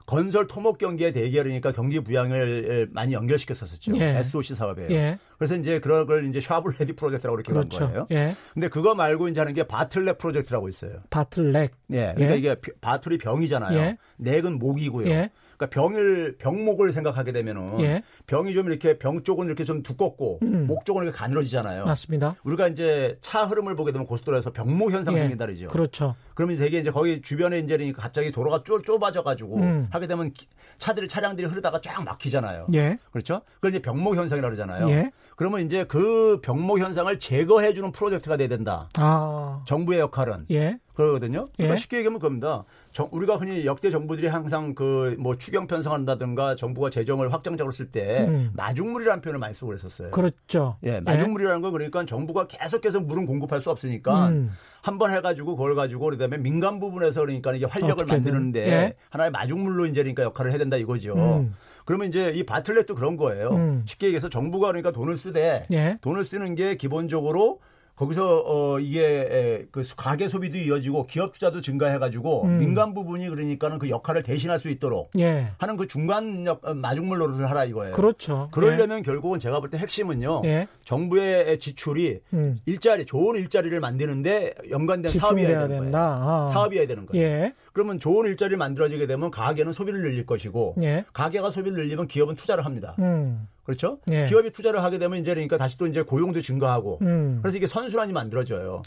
건설 토목 경기의 대결이니까 경기 부양을 많이 연결시켰었죠. 예. SOC 사업에. 예. 그래서 이제 그런 걸 이제 shovel ready project라고 이렇게 그렇죠. 한 거예요. 예. 근데 그거 말고 이제 하는 게 bottleneck project라고 있어요. bottleneck. 예. 그러니까 예. 이게 bottle이 병이잖아요. 예. neck은 목이고요. 예. 그러니까 병을 병목을 생각하게 되면은 예. 병이 좀 이렇게 병 쪽은 이렇게 좀 두껍고 음. 목 쪽은 이렇게 가늘어지잖아요. 맞습니다. 우리가 이제 차 흐름을 보게 되면 고속도로에서 병목 현상이 예. 생긴다 그러죠. 그렇죠. 그러면 되게 이제 거기 주변에 이제 그러니까 갑자기 도로가 좁, 좁아져 가지고 음. 하게 되면 차들이 차량들이 흐르다가 쫙 막히잖아요. 예. 그렇죠? 그걸 이제 병목 현상이라고 그러잖아요. 예. 그러면 이제 그 병목 현상을 제거해 주는 프로젝트가 돼야 된다. 아. 정부의 역할은. 예. 그러거든요. 그러니까 예. 쉽게 얘기하면 그겁니다. 정, 우리가 흔히 역대 정부들이 항상 그 뭐 추경 편성한다든가 정부가 재정을 확장적으로 쓸때 음. 마중물이라는 표현을 많이 쓰고 그랬었어요. 그렇죠. 예, 마중물이라는 건 그러니까 정부가 계속해서 물은 공급할 수 없으니까 음. 한번 해가지고 그걸 가지고 그다음에 민간 부분에서 그러니까 이게 활력을 만드는데 예. 하나의 마중물로 이제 그러니까 역할을 해야 된다 이거죠. 음. 그러면 이제 이 바틀렛도 그런 거예요. 음. 쉽게 얘기해서 정부가 그러니까 돈을 쓰되 예. 돈을 쓰는 게 기본적으로 거기서 어 이게 그 가계 소비도 이어지고 기업 투자도 증가해가지고 음. 민간 부분이 그러니까는 그 역할을 대신할 수 있도록 예. 하는 그 중간 역 어, 마중물 노릇을 하라 이거예요. 그렇죠. 그러려면 예. 결국은 제가 볼 때 핵심은요. 예. 정부의 지출이 음. 일자리 좋은 일자리를 만드는데 연관된 사업이어야 되는 된다. 거예요. 아. 사업이어야 되는 거예요. 예. 그러면 좋은 일자리 만들어지게 되면 가계는 소비를 늘릴 것이고 예. 가계가 소비를 늘리면 기업은 투자를 합니다. 음. 그렇죠? 예. 기업이 투자를 하게 되면 이제 그러니까 다시 또 이제 고용도 증가하고 음. 그래서 이게 선순환이 만들어져요.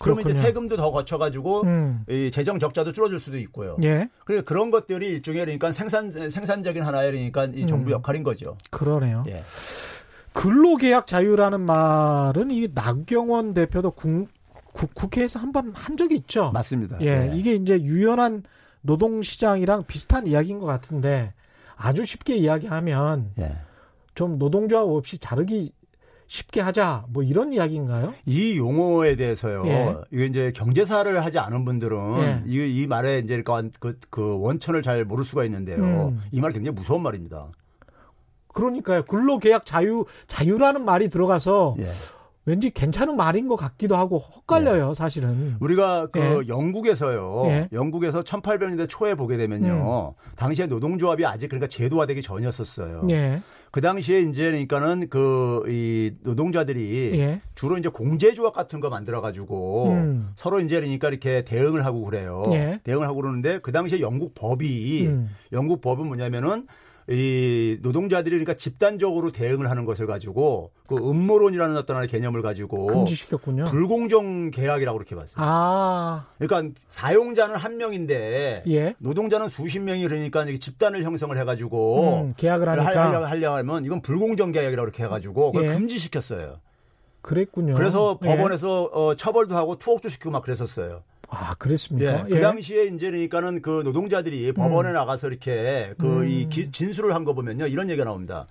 그러면 그렇군요. 이제 세금도 더 거쳐가지고 음. 이 재정 적자도 줄어들 수도 있고요. 예. 그러니까 그런 것들이 일종의 그러니까 생산 생산적인 하나의 그러니까 이 정부 음. 역할인 거죠. 그러네요. 예. 근로계약 자유라는 말은 이 나경원 대표도 국, 국 회에서 한번한 적이 있죠. 맞습니다. 예, 네. 이게 이제 유연한 노동시장이랑 비슷한 이야기인 것 같은데 아주 쉽게 이야기하면 예. 좀 노동조합 없이 자르기 쉽게 하자 뭐 이런 이야기인가요? 이 용어에 대해서요. 예. 이게 이제 경제사를 하지 않은 분들은 예. 이, 이 말에 이제 그, 그 원천을 잘 모를 수가 있는데요. 음. 이말 굉장히 무서운 말입니다. 그러니까요. 근로계약 자유 자유라는 말이 들어가서 예. 왠지 괜찮은 말인 것 같기도 하고 헛갈려요, 네. 사실은. 우리가 그 예. 영국에서요. 예. 영국에서 1800년대 초에 보게 되면요. 음. 당시에 노동조합이 아직 그러니까 제도화되기 전이었었어요. 예. 그 당시에 이제 그러니까는 그 이 노동자들이 예. 주로 이제 공제조합 같은 거 만들어 가지고 음. 서로 이제 그러니까 이렇게 대응을 하고 그래요. 예. 대응을 하고 그러는데 그 당시에 영국 법이 음. 영국 법은 뭐냐면은 이 노동자들이 그러니까 집단적으로 대응을 하는 것을 가지고 그 음모론이라는 어떤 하나의 개념을 가지고 금지시켰군요. 불공정 계약이라고 그렇게 봤어요. 아. 그러니까 사용자는 한 명인데 예. 노동자는 수십 명이 그러니까 집단을 형성을 해 가지고 음, 계약을 하니까 하려, 하면 이건 불공정 계약이라고 그렇게 해 가지고 그걸 예. 금지시켰어요. 그랬군요. 그래서 예. 법원에서 어, 처벌도 하고 투옥도 시키고 막 그랬었어요. 아, 그랬습니까? 예, 그 예. 당시에 이제 그러니까는 그 노동자들이 법원에 음. 나가서 이렇게 그이 음. 진술을 한 거 보면요. 이런 얘기가 나옵니다.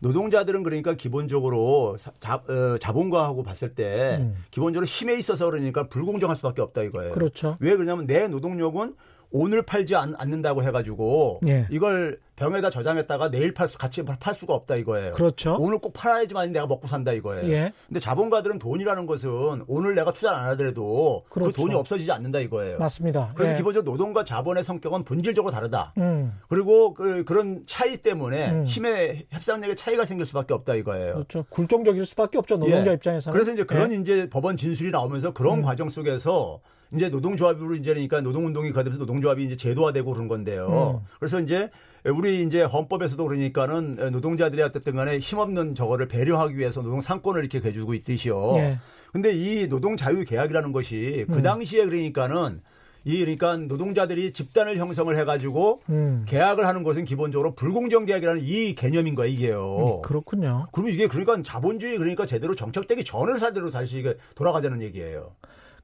노동자들은 그러니까 기본적으로 자, 어, 자본가하고 봤을 때 음. 기본적으로 힘에 있어서 그러니까 불공정할 수밖에 없다 이거예요. 그렇죠. 왜 그러냐면 내 노동력은 오늘 팔지 않, 는다고 해가지고 예. 이걸 병에다 저장했다가 내일 팔 수, 같이 팔 수가 없다 이거예요. 그렇죠. 오늘 꼭 팔아야지만 내가 먹고 산다 이거예요. 예. 근데 자본가들은 돈이라는 것은 오늘 내가 투자를 안 하더라도 그 그렇죠. 그 돈이 없어지지 않는다 이거예요. 맞습니다. 그래서 예. 기본적으로 노동과 자본의 성격은 본질적으로 다르다. 음. 그리고 그, 그런 차이 때문에 음. 힘의 협상력의 차이가 생길 수밖에 없다 이거예요. 그렇죠. 굴종적일 수밖에 없죠. 노동자 예. 입장에서는. 그래서 이제 그런 예. 이제 법원 진술이 나오면서 그런 음. 과정 속에서 이제 노동조합으로 이제 그러니까 노동운동이 가되면서 노동조합이 이제 제도화되고 그런 건데요. 음. 그래서 이제 우리 이제 헌법에서도 그러니까는 노동자들이 어쨌든 간에 힘없는 저거를 배려하기 위해서 노동 상권을 이렇게 해주고 있듯이요. 네. 근데 이 노동 자유 계약이라는 것이 그 음. 당시에 그러니까는 이 그러니까 노동자들이 집단을 형성을 해가지고 음. 계약을 하는 것은 기본적으로 불공정 계약이라는 이 개념인 거야 이게요. 음, 그렇군요. 그러면 이게 그러니까 자본주의 그러니까 제대로 정착되기 전을 사대로 다시 이게 돌아가자는 얘기예요.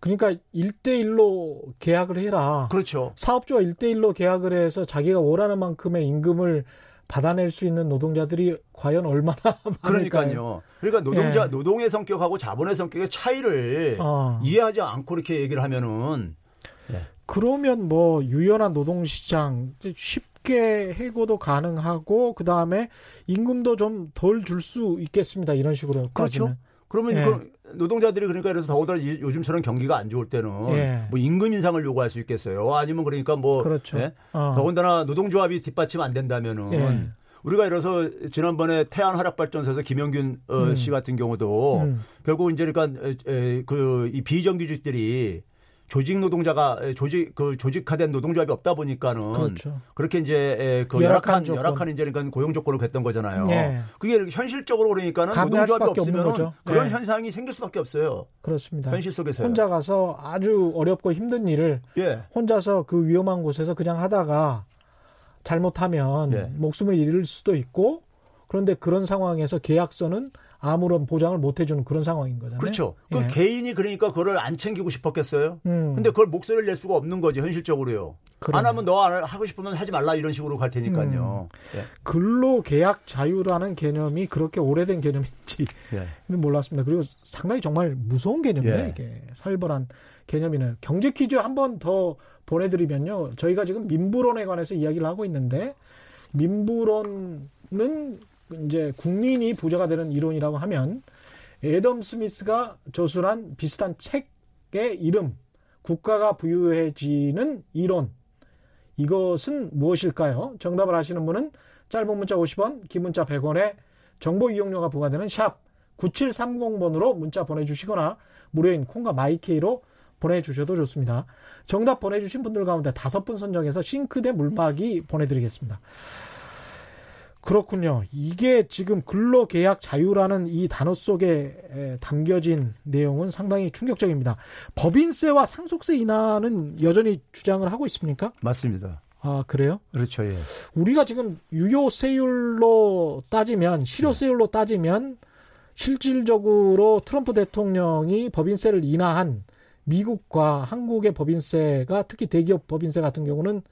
그러니까 1대1로 계약을 해라. 그렇죠. 사업주와 1대1로 계약을 해서 자기가 원하는 만큼의 임금을 받아낼 수 있는 노동자들이 과연 얼마나 그러니까요. 그러니까 노동자 예. 노동의 성격하고 자본의 성격의 차이를 어. 이해하지 않고 이렇게 얘기를 하면은 예. 그러면 뭐 유연한 노동 시장 쉽게 해고도 가능하고 그 다음에 임금도 좀 덜 줄 수 있겠습니다. 이런 식으로 그렇죠. 그러면 예. 이거 노동자들이 그러니까 그래서 더군다나 요즘처럼 경기가 안 좋을 때는 예. 뭐 임금 인상을 요구할 수 있겠어요. 아니면 그러니까 뭐 그렇죠. 예? 어. 더군다나 노동조합이 뒷받침 안 된다면은 예. 우리가 이래서 지난번에 태안 화력 발전소에서 김영균 어, 음. 씨 같은 경우도 음. 결국 이제 그러니까 그 이 비정규직들이 조직 노동자가 조직 그 조직화된 노동조합이 없다 보니까는 그렇죠. 그렇게 이제 그 열악한 열악한, 열악한 이제 그러니까 고용 조건을 했던 거잖아요. 네. 그게 현실적으로 그러니까는 노동조합이 없으면 그런 네. 현상이 생길 수밖에 없어요. 그렇습니다. 현실 속에서 혼자 가서 아주 어렵고 힘든 일을 예. 혼자서 그 위험한 곳에서 그냥 하다가 잘못하면 예. 목숨을 잃을 수도 있고 그런데 그런 상황에서 계약서는 아무런 보장을 못 해주는 그런 상황인 거잖아요. 그렇죠. 그 예. 개인이 그러니까 그걸 안 챙기고 싶었겠어요. 음. 근데 그걸 목소리를 낼 수가 없는 거죠 현실적으로요. 그래. 안 하면 너 하고 싶으면 하지 말라 이런 식으로 갈 테니까요. 음. 예. 근로계약 자유라는 개념이 그렇게 오래된 개념인지 예. 몰랐습니다. 그리고 상당히 정말 무서운 개념이에요. 예. 이게 살벌한 개념이네요. 경제 퀴즈 한 번 더 보내드리면요. 저희가 지금 민부론에 관해서 이야기를 하고 있는데 민부론은 이제 국민이 부자가 되는 이론이라고 하면 애덤 스미스가 저술한 비슷한 책의 이름 국가가 부유해지는 이론 이것은 무엇일까요? 정답을 아시는 분은 짧은 문자 50원, 긴 문자 100원에 정보 이용료가 부과되는 샵 9730번으로 문자 보내주시거나 무료인 콩과 마이케이로 보내주셔도 좋습니다. 정답 보내주신 분들 가운데 다섯 분 선정해서 싱크대 물박이 보내드리겠습니다. 그렇군요. 이게 지금 근로계약 자유라는 이 단어 속에 담겨진 내용은 상당히 충격적입니다. 법인세와 상속세 인하는 여전히 주장을 하고 있습니까? 맞습니다. 아, 그래요? 그렇죠, 예. 우리가 지금 유효세율로 따지면, 실효세율로 따지면, 실질적으로 트럼프 대통령이 법인세를 인하한 미국과 한국의 법인세가 특히 대기업 법인세 같은 경우는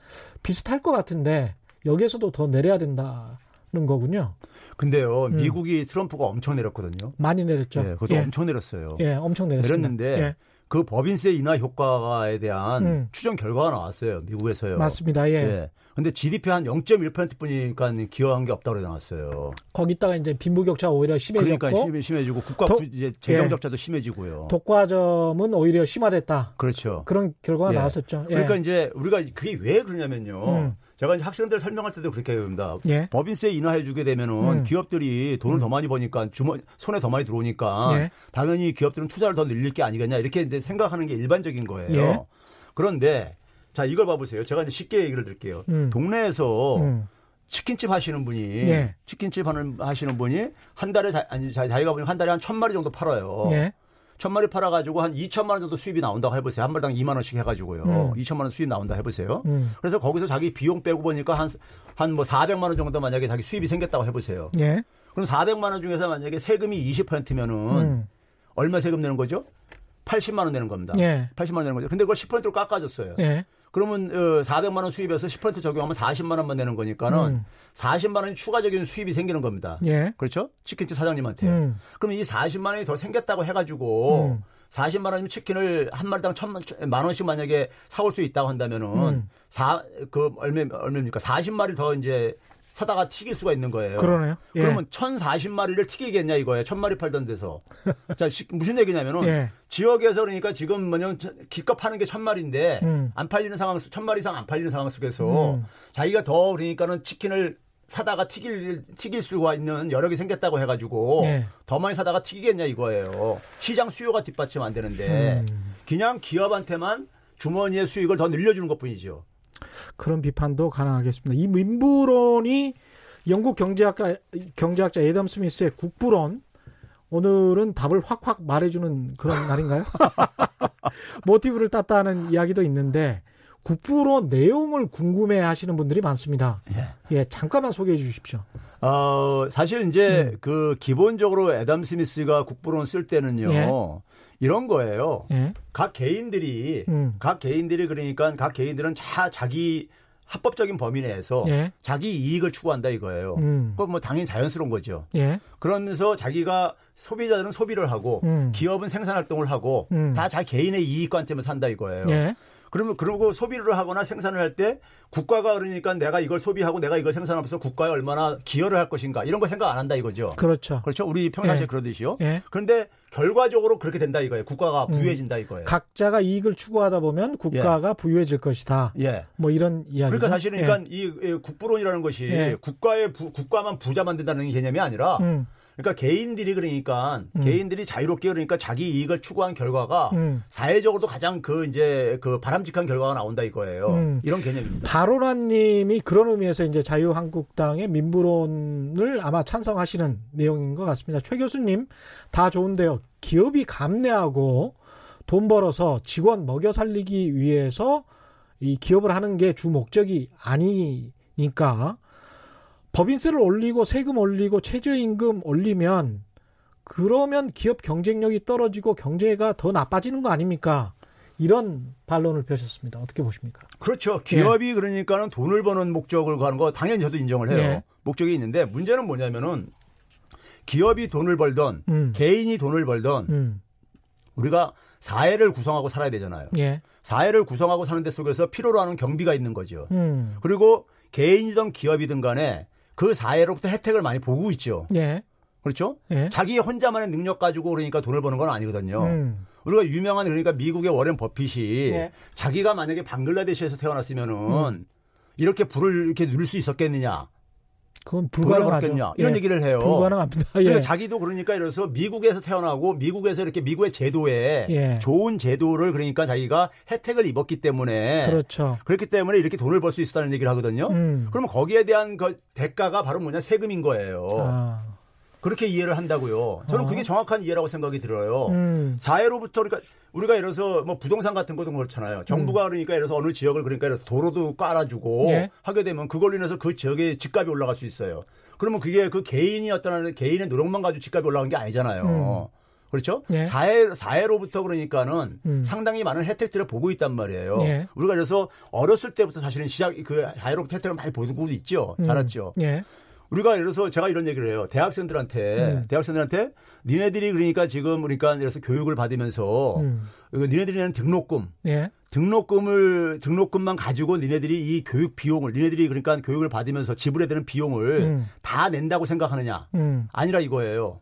비슷할 것 같은데, 여기에서도 더 내려야 된다. 는 거군요. 근데요, 음. 미국이 트럼프가 엄청 내렸거든요. 많이 내렸죠. 예, 그것도 예. 엄청 내렸어요. 예, 엄청 내렸습니다. 내렸는데 예. 그 법인세 인하 효과에 대한 음. 추정 결과가 나왔어요. 미국에서요. 맞습니다. 예. 예. 근데 GDP 한 0.1%뿐이니까 기여한 게 없다고 나왔어요. 거기다가 이제 빈부격차 오히려 심해졌고 그러니까 심해 지고 국가 도, 이제 재정 적자도 예. 심해지고요. 독과점은 오히려 심화됐다. 그렇죠. 그런 결과가 예. 나왔었죠. 예. 그러니까 이제 우리가 그게 왜 그러냐면요. 음. 제가 이제 학생들 설명할 때도 그렇게 합니다. 예. 법인세 인하해 주게 되면은 음. 기업들이 돈을 음. 더 많이 버니까 주머 손에 더 많이 들어오니까 예. 당연히 기업들은 투자를 더 늘릴 게 아니겠냐 이렇게 이제 생각하는 게 일반적인 거예요. 예. 그런데 자 이걸 봐보세요. 제가 이제 쉽게 얘기를 드릴게요. 음. 동네에서 음. 치킨집 하시는 분이 예. 치킨집 하는 하시는 분이 한 달에 자, 아니 자기가 보니 한 달에 한 천 마리 정도 팔아요. 예. 천 마리 팔아가지고 한 2천만 원 정도 수입이 나온다고 해보세요. 한 마리당 2만 원씩 해가지고요. 음. 2천만 원 수입 나온다 해보세요. 음. 그래서 거기서 자기 비용 빼고 보니까 한 한 뭐 400만 원 정도 만약에 자기 수입이 생겼다고 해보세요. 예. 그럼 400만 원 중에서 만약에 세금이 20%면은 음. 얼마 세금 내는 거죠? 80만 원 내는 겁니다. 예. 80만 원 내는 거죠. 근데 그걸 10%로 깎아줬어요. 예. 그러면 어, 400만 원 수입해서 10% 적용하면 40만 원만 내는 거니까는 음. 40만 원이 추가적인 수입이 생기는 겁니다. 예. 그렇죠? 치킨집 사장님한테. 음. 그럼 이 40만 원이 더 생겼다고 해가지고 음. 40만 원이면 치킨을 한 마리당 천만 만 원씩 만약에 사올 수 있다고 한다면은 음. 사그 얼마 얼마입니까? 40마리 더 이제 사다가 튀길 수가 있는 거예요. 그러네요. 예. 그러면 1,040마리를 튀기겠냐 이거예요. 1,000마리 팔던 데서. 자, 무슨 얘기냐면은 예. 지역에서 그러니까 지금 뭐냐면 기껏 파는 게 1,000마리인데 음. 안 팔리는 상황, 1,000마리 이상 안 팔리는 상황 속에서 음. 자기가 더 그러니까는 치킨을 사다가 튀길 튀길 수가 있는 여력이 생겼다고 해가지고 예. 더 많이 사다가 튀기겠냐 이거예요. 시장 수요가 뒷받침 안 되는데 음. 그냥 기업한테만 주머니의 수익을 더 늘려주는 것뿐이죠. 그런 비판도 가능하겠습니다. 이 민부론이 영국 경제학자 경제학자 에덤 스미스의 국부론 오늘은 답을 확확 말해주는 그런 날인가요? 모티브를 땄다는 이야기도 있는데 국부론 내용을 궁금해 하시는 분들이 많습니다. 예, 예 잠깐만 소개해 주십시오. 어, 사실 이제 음. 그 기본적으로 에덤 스미스가 국부론 쓸 때는요. 예. 이런 거예요. 예. 각 개인들이 음. 각 개인들이 그러니까 각 개인들은 다 자기 합법적인 범위 내에서 예. 자기 이익을 추구한다 이거예요. 음. 그건 뭐 당연히 자연스러운 거죠. 예. 그러면서 자기가 소비자들은 소비를 하고 음. 기업은 생산 활동을 하고 음. 다 자기 개인의 이익 관점을 산다 이거예요. 예. 그러면 그러고 소비를 하거나 생산을 할 때 국가가 그러니까 내가 이걸 소비하고 내가 이걸 생산하면서 국가에 얼마나 기여를 할 것인가 이런 거 생각 안 한다 이거죠. 그렇죠. 그렇죠. 우리 평상시에 예. 그러듯이요. 예. 그런데 결과적으로 그렇게 된다 이거예요. 국가가 음. 부유해진다 이거예요. 각자가 이익을 추구하다 보면 국가가 예. 부유해질 것이다. 예. 뭐 이런 이야기. 그러니까 사실은 그러니까 예. 이 국부론이라는 것이 예. 국가의 부, 국가만 부자 만든다는 개념이 아니라 음. 그러니까 개인들이 그러니까 음. 개인들이 자유롭게 그러니까 자기 이익을 추구한 결과가 음. 사회적으로도 가장 그 이제 그 바람직한 결과가 나온다 이거예요. 음. 이런 개념입니다. 바로라님이 그런 의미에서 이제 자유한국당의 민부론을 아마 찬성하시는 내용인 것 같습니다. 최 교수님 다 좋은데요. 기업이 감내하고 돈 벌어서 직원 먹여 살리기 위해서 이 기업을 하는 게 주 목적이 아니니까 법인세를 올리고 세금 올리고 최저임금 올리면 그러면 기업 경쟁력이 떨어지고 경제가 더 나빠지는 거 아닙니까? 이런 반론을 펴셨습니다. 어떻게 보십니까? 그렇죠. 기업이 예. 그러니까는 돈을 버는 목적을 가는 거 당연히 저도 인정을 해요. 예. 목적이 있는데 문제는 뭐냐면은 기업이 돈을 벌던 음. 개인이 돈을 벌던 음. 우리가 사회를 구성하고 살아야 되잖아요. 예. 사회를 구성하고 사는 데 속에서 필요로 하는 경비가 있는 거죠. 음. 그리고 개인이든 기업이든 간에 그 사회로부터 혜택을 많이 보고 있죠. 예. 그렇죠? 예. 자기 혼자만의 능력 가지고 그러니까 돈을 버는 건 아니거든요. 음. 우리가 유명한 그러니까 미국의 워렌 버핏이 예. 자기가 만약에 방글라데시에서 태어났으면은 음. 이렇게 불을 이렇게 누릴 수 있었겠느냐. 그건 불가능하겠냐 이런 예. 얘기를 해요. 불가능합니다. 예. 그러니까 자기도 그러니까 이래서 미국에서 태어나고 미국에서 이렇게 미국의 제도에 예. 좋은 제도를 그러니까 자기가 혜택을 입었기 때문에 그렇죠. 그렇기 때문에 이렇게 돈을 벌 수 있었다는 얘기를 하거든요. 음. 그러면 거기에 대한 그 대가가 바로 뭐냐 세금인 거예요. 아. 그렇게 이해를 한다고요. 저는 어. 그게 정확한 이해라고 생각이 들어요. 음. 사회로부터 그러니까 우리가 예를 들어서 뭐 부동산 같은 것도 그렇잖아요. 정부가 음. 그러니까 예를 들어서 어느 지역을 그러니까 예를 들어서 도로도 깔아주고 예. 하게 되면 그걸로 인해서 그 지역의 집값이 올라갈 수 있어요. 그러면 그게 그 개인이 어떤 개인의 노력만 가지고 집값이 올라간 게 아니잖아요. 음. 그렇죠? 예. 사회 사회로부터 그러니까는 음. 상당히 많은 혜택들을 보고 있단 말이에요. 예. 우리가 그래서 어렸을 때부터 사실은 시작 그 사회로부터 혜택을 많이 보고 있죠. 음. 자랐죠. 예. 우리가 예를 들어서 제가 이런 얘기를 해요. 대학생들한테 음. 대학생들한테 니네들이 그러니까 지금 그러니까 예를 들어서 교육을 받으면서 음. 니네들이 내는 등록금 예. 등록금을 등록금만 가지고 니네들이 이 교육 비용을 니네들이 그러니까 교육을 받으면서 지불해야 되는 비용을 음. 다 낸다고 생각하느냐 음. 아니라 이거예요.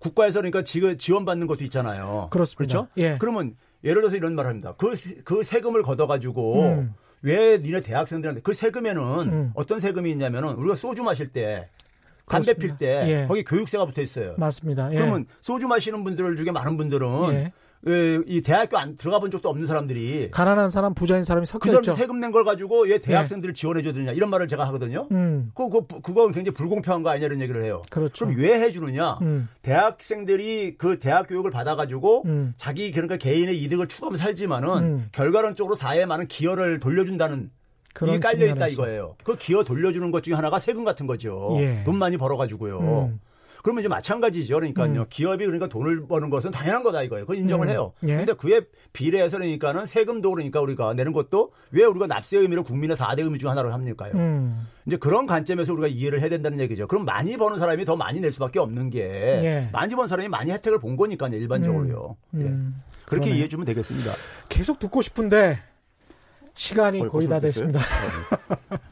국가에서 그러니까 지원받는 것도 있잖아요. 그렇습니다. 그렇죠? 예. 그러면 예를 들어서 이런 말을 합니다. 그, 그 세금을 걷어가지고 음. 왜 니네 대학생들한테 그 세금에는 음. 어떤 세금이 있냐면은 우리가 소주 마실 때 담배 필때 예. 거기 교육세가 붙어 있어요. 맞습니다. 예. 그러면 소주 마시는 분들 중에 많은 분들은 예. 이 대학교 안 들어가 본 적도 없는 사람들이 가난한 사람 부자인 사람이 섞여 그 사람 세금 낸 걸 가지고 왜 대학생들을 네. 지원해 줘야 되느냐 이런 말을 제가 하거든요. 음. 그, 그 그건 굉장히 불공평한 거 아니냐 이런 얘기를 해요. 그렇죠. 그럼 왜 해주느냐? 음. 대학생들이 그 대학 교육을 받아가지고 음. 자기 그러니까 개인의 이득을 추구하며 살지만은 음. 결과론적으로 사회에 많은 기여를 돌려준다는 이게 깔려 있다 이거예요. 그 기여 돌려주는 것 중에 하나가 세금 같은 거죠. 예. 돈 많이 벌어가지고요. 음. 그러면 이제 마찬가지죠. 그러니까요. 음. 기업이 그러니까 돈을 버는 것은 당연한 거다 이거예요. 그걸 인정을 음. 해요. 예. 근데 그에 비례해서 그러니까는 세금도 그러니까 우리가 내는 것도 왜 우리가 납세 의미를 국민의 4대 의미 중 하나로 합니까요? 음. 이제 그런 관점에서 우리가 이해를 해야 된다는 얘기죠. 그럼 많이 버는 사람이 더 많이 낼 수밖에 없는 게 예. 많이 번 사람이 많이 혜택을 본 거니까요. 일반적으로요. 음. 예. 그렇게 그러네. 이해해 주면 되겠습니다. 계속 듣고 싶은데 시간이 거의 다 됐습니다.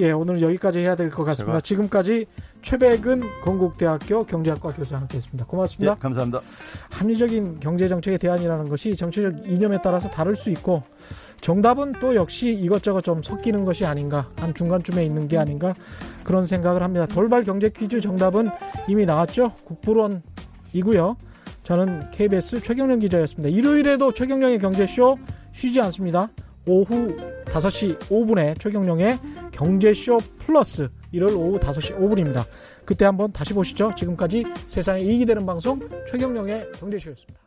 예, 오늘 여기까지 해야 될 것 같습니다. 지금까지 최백은 건국대학교 경제학과 교수와 함께했습니다. 고맙습니다. 예, 감사합니다. 합리적인 경제 정책의 대안이라는 것이 정치적 이념에 따라서 다를 수 있고 정답은 또 역시 이것저것 좀 섞이는 것이 아닌가 한 중간쯤에 있는 게 아닌가 그런 생각을 합니다. 돌발 경제 퀴즈 정답은 이미 나왔죠. 국부론이고요. 저는 KBS 최경련 기자였습니다. 일요일에도 최경련의 경제쇼 쉬지 않습니다. 오후 5시 5분에 최경령의 경제쇼 플러스 1월 오후 5시 5분입니다. 그때 한번 다시 보시죠. 지금까지 세상에 이익이 되는 방송 최경령의 경제쇼였습니다.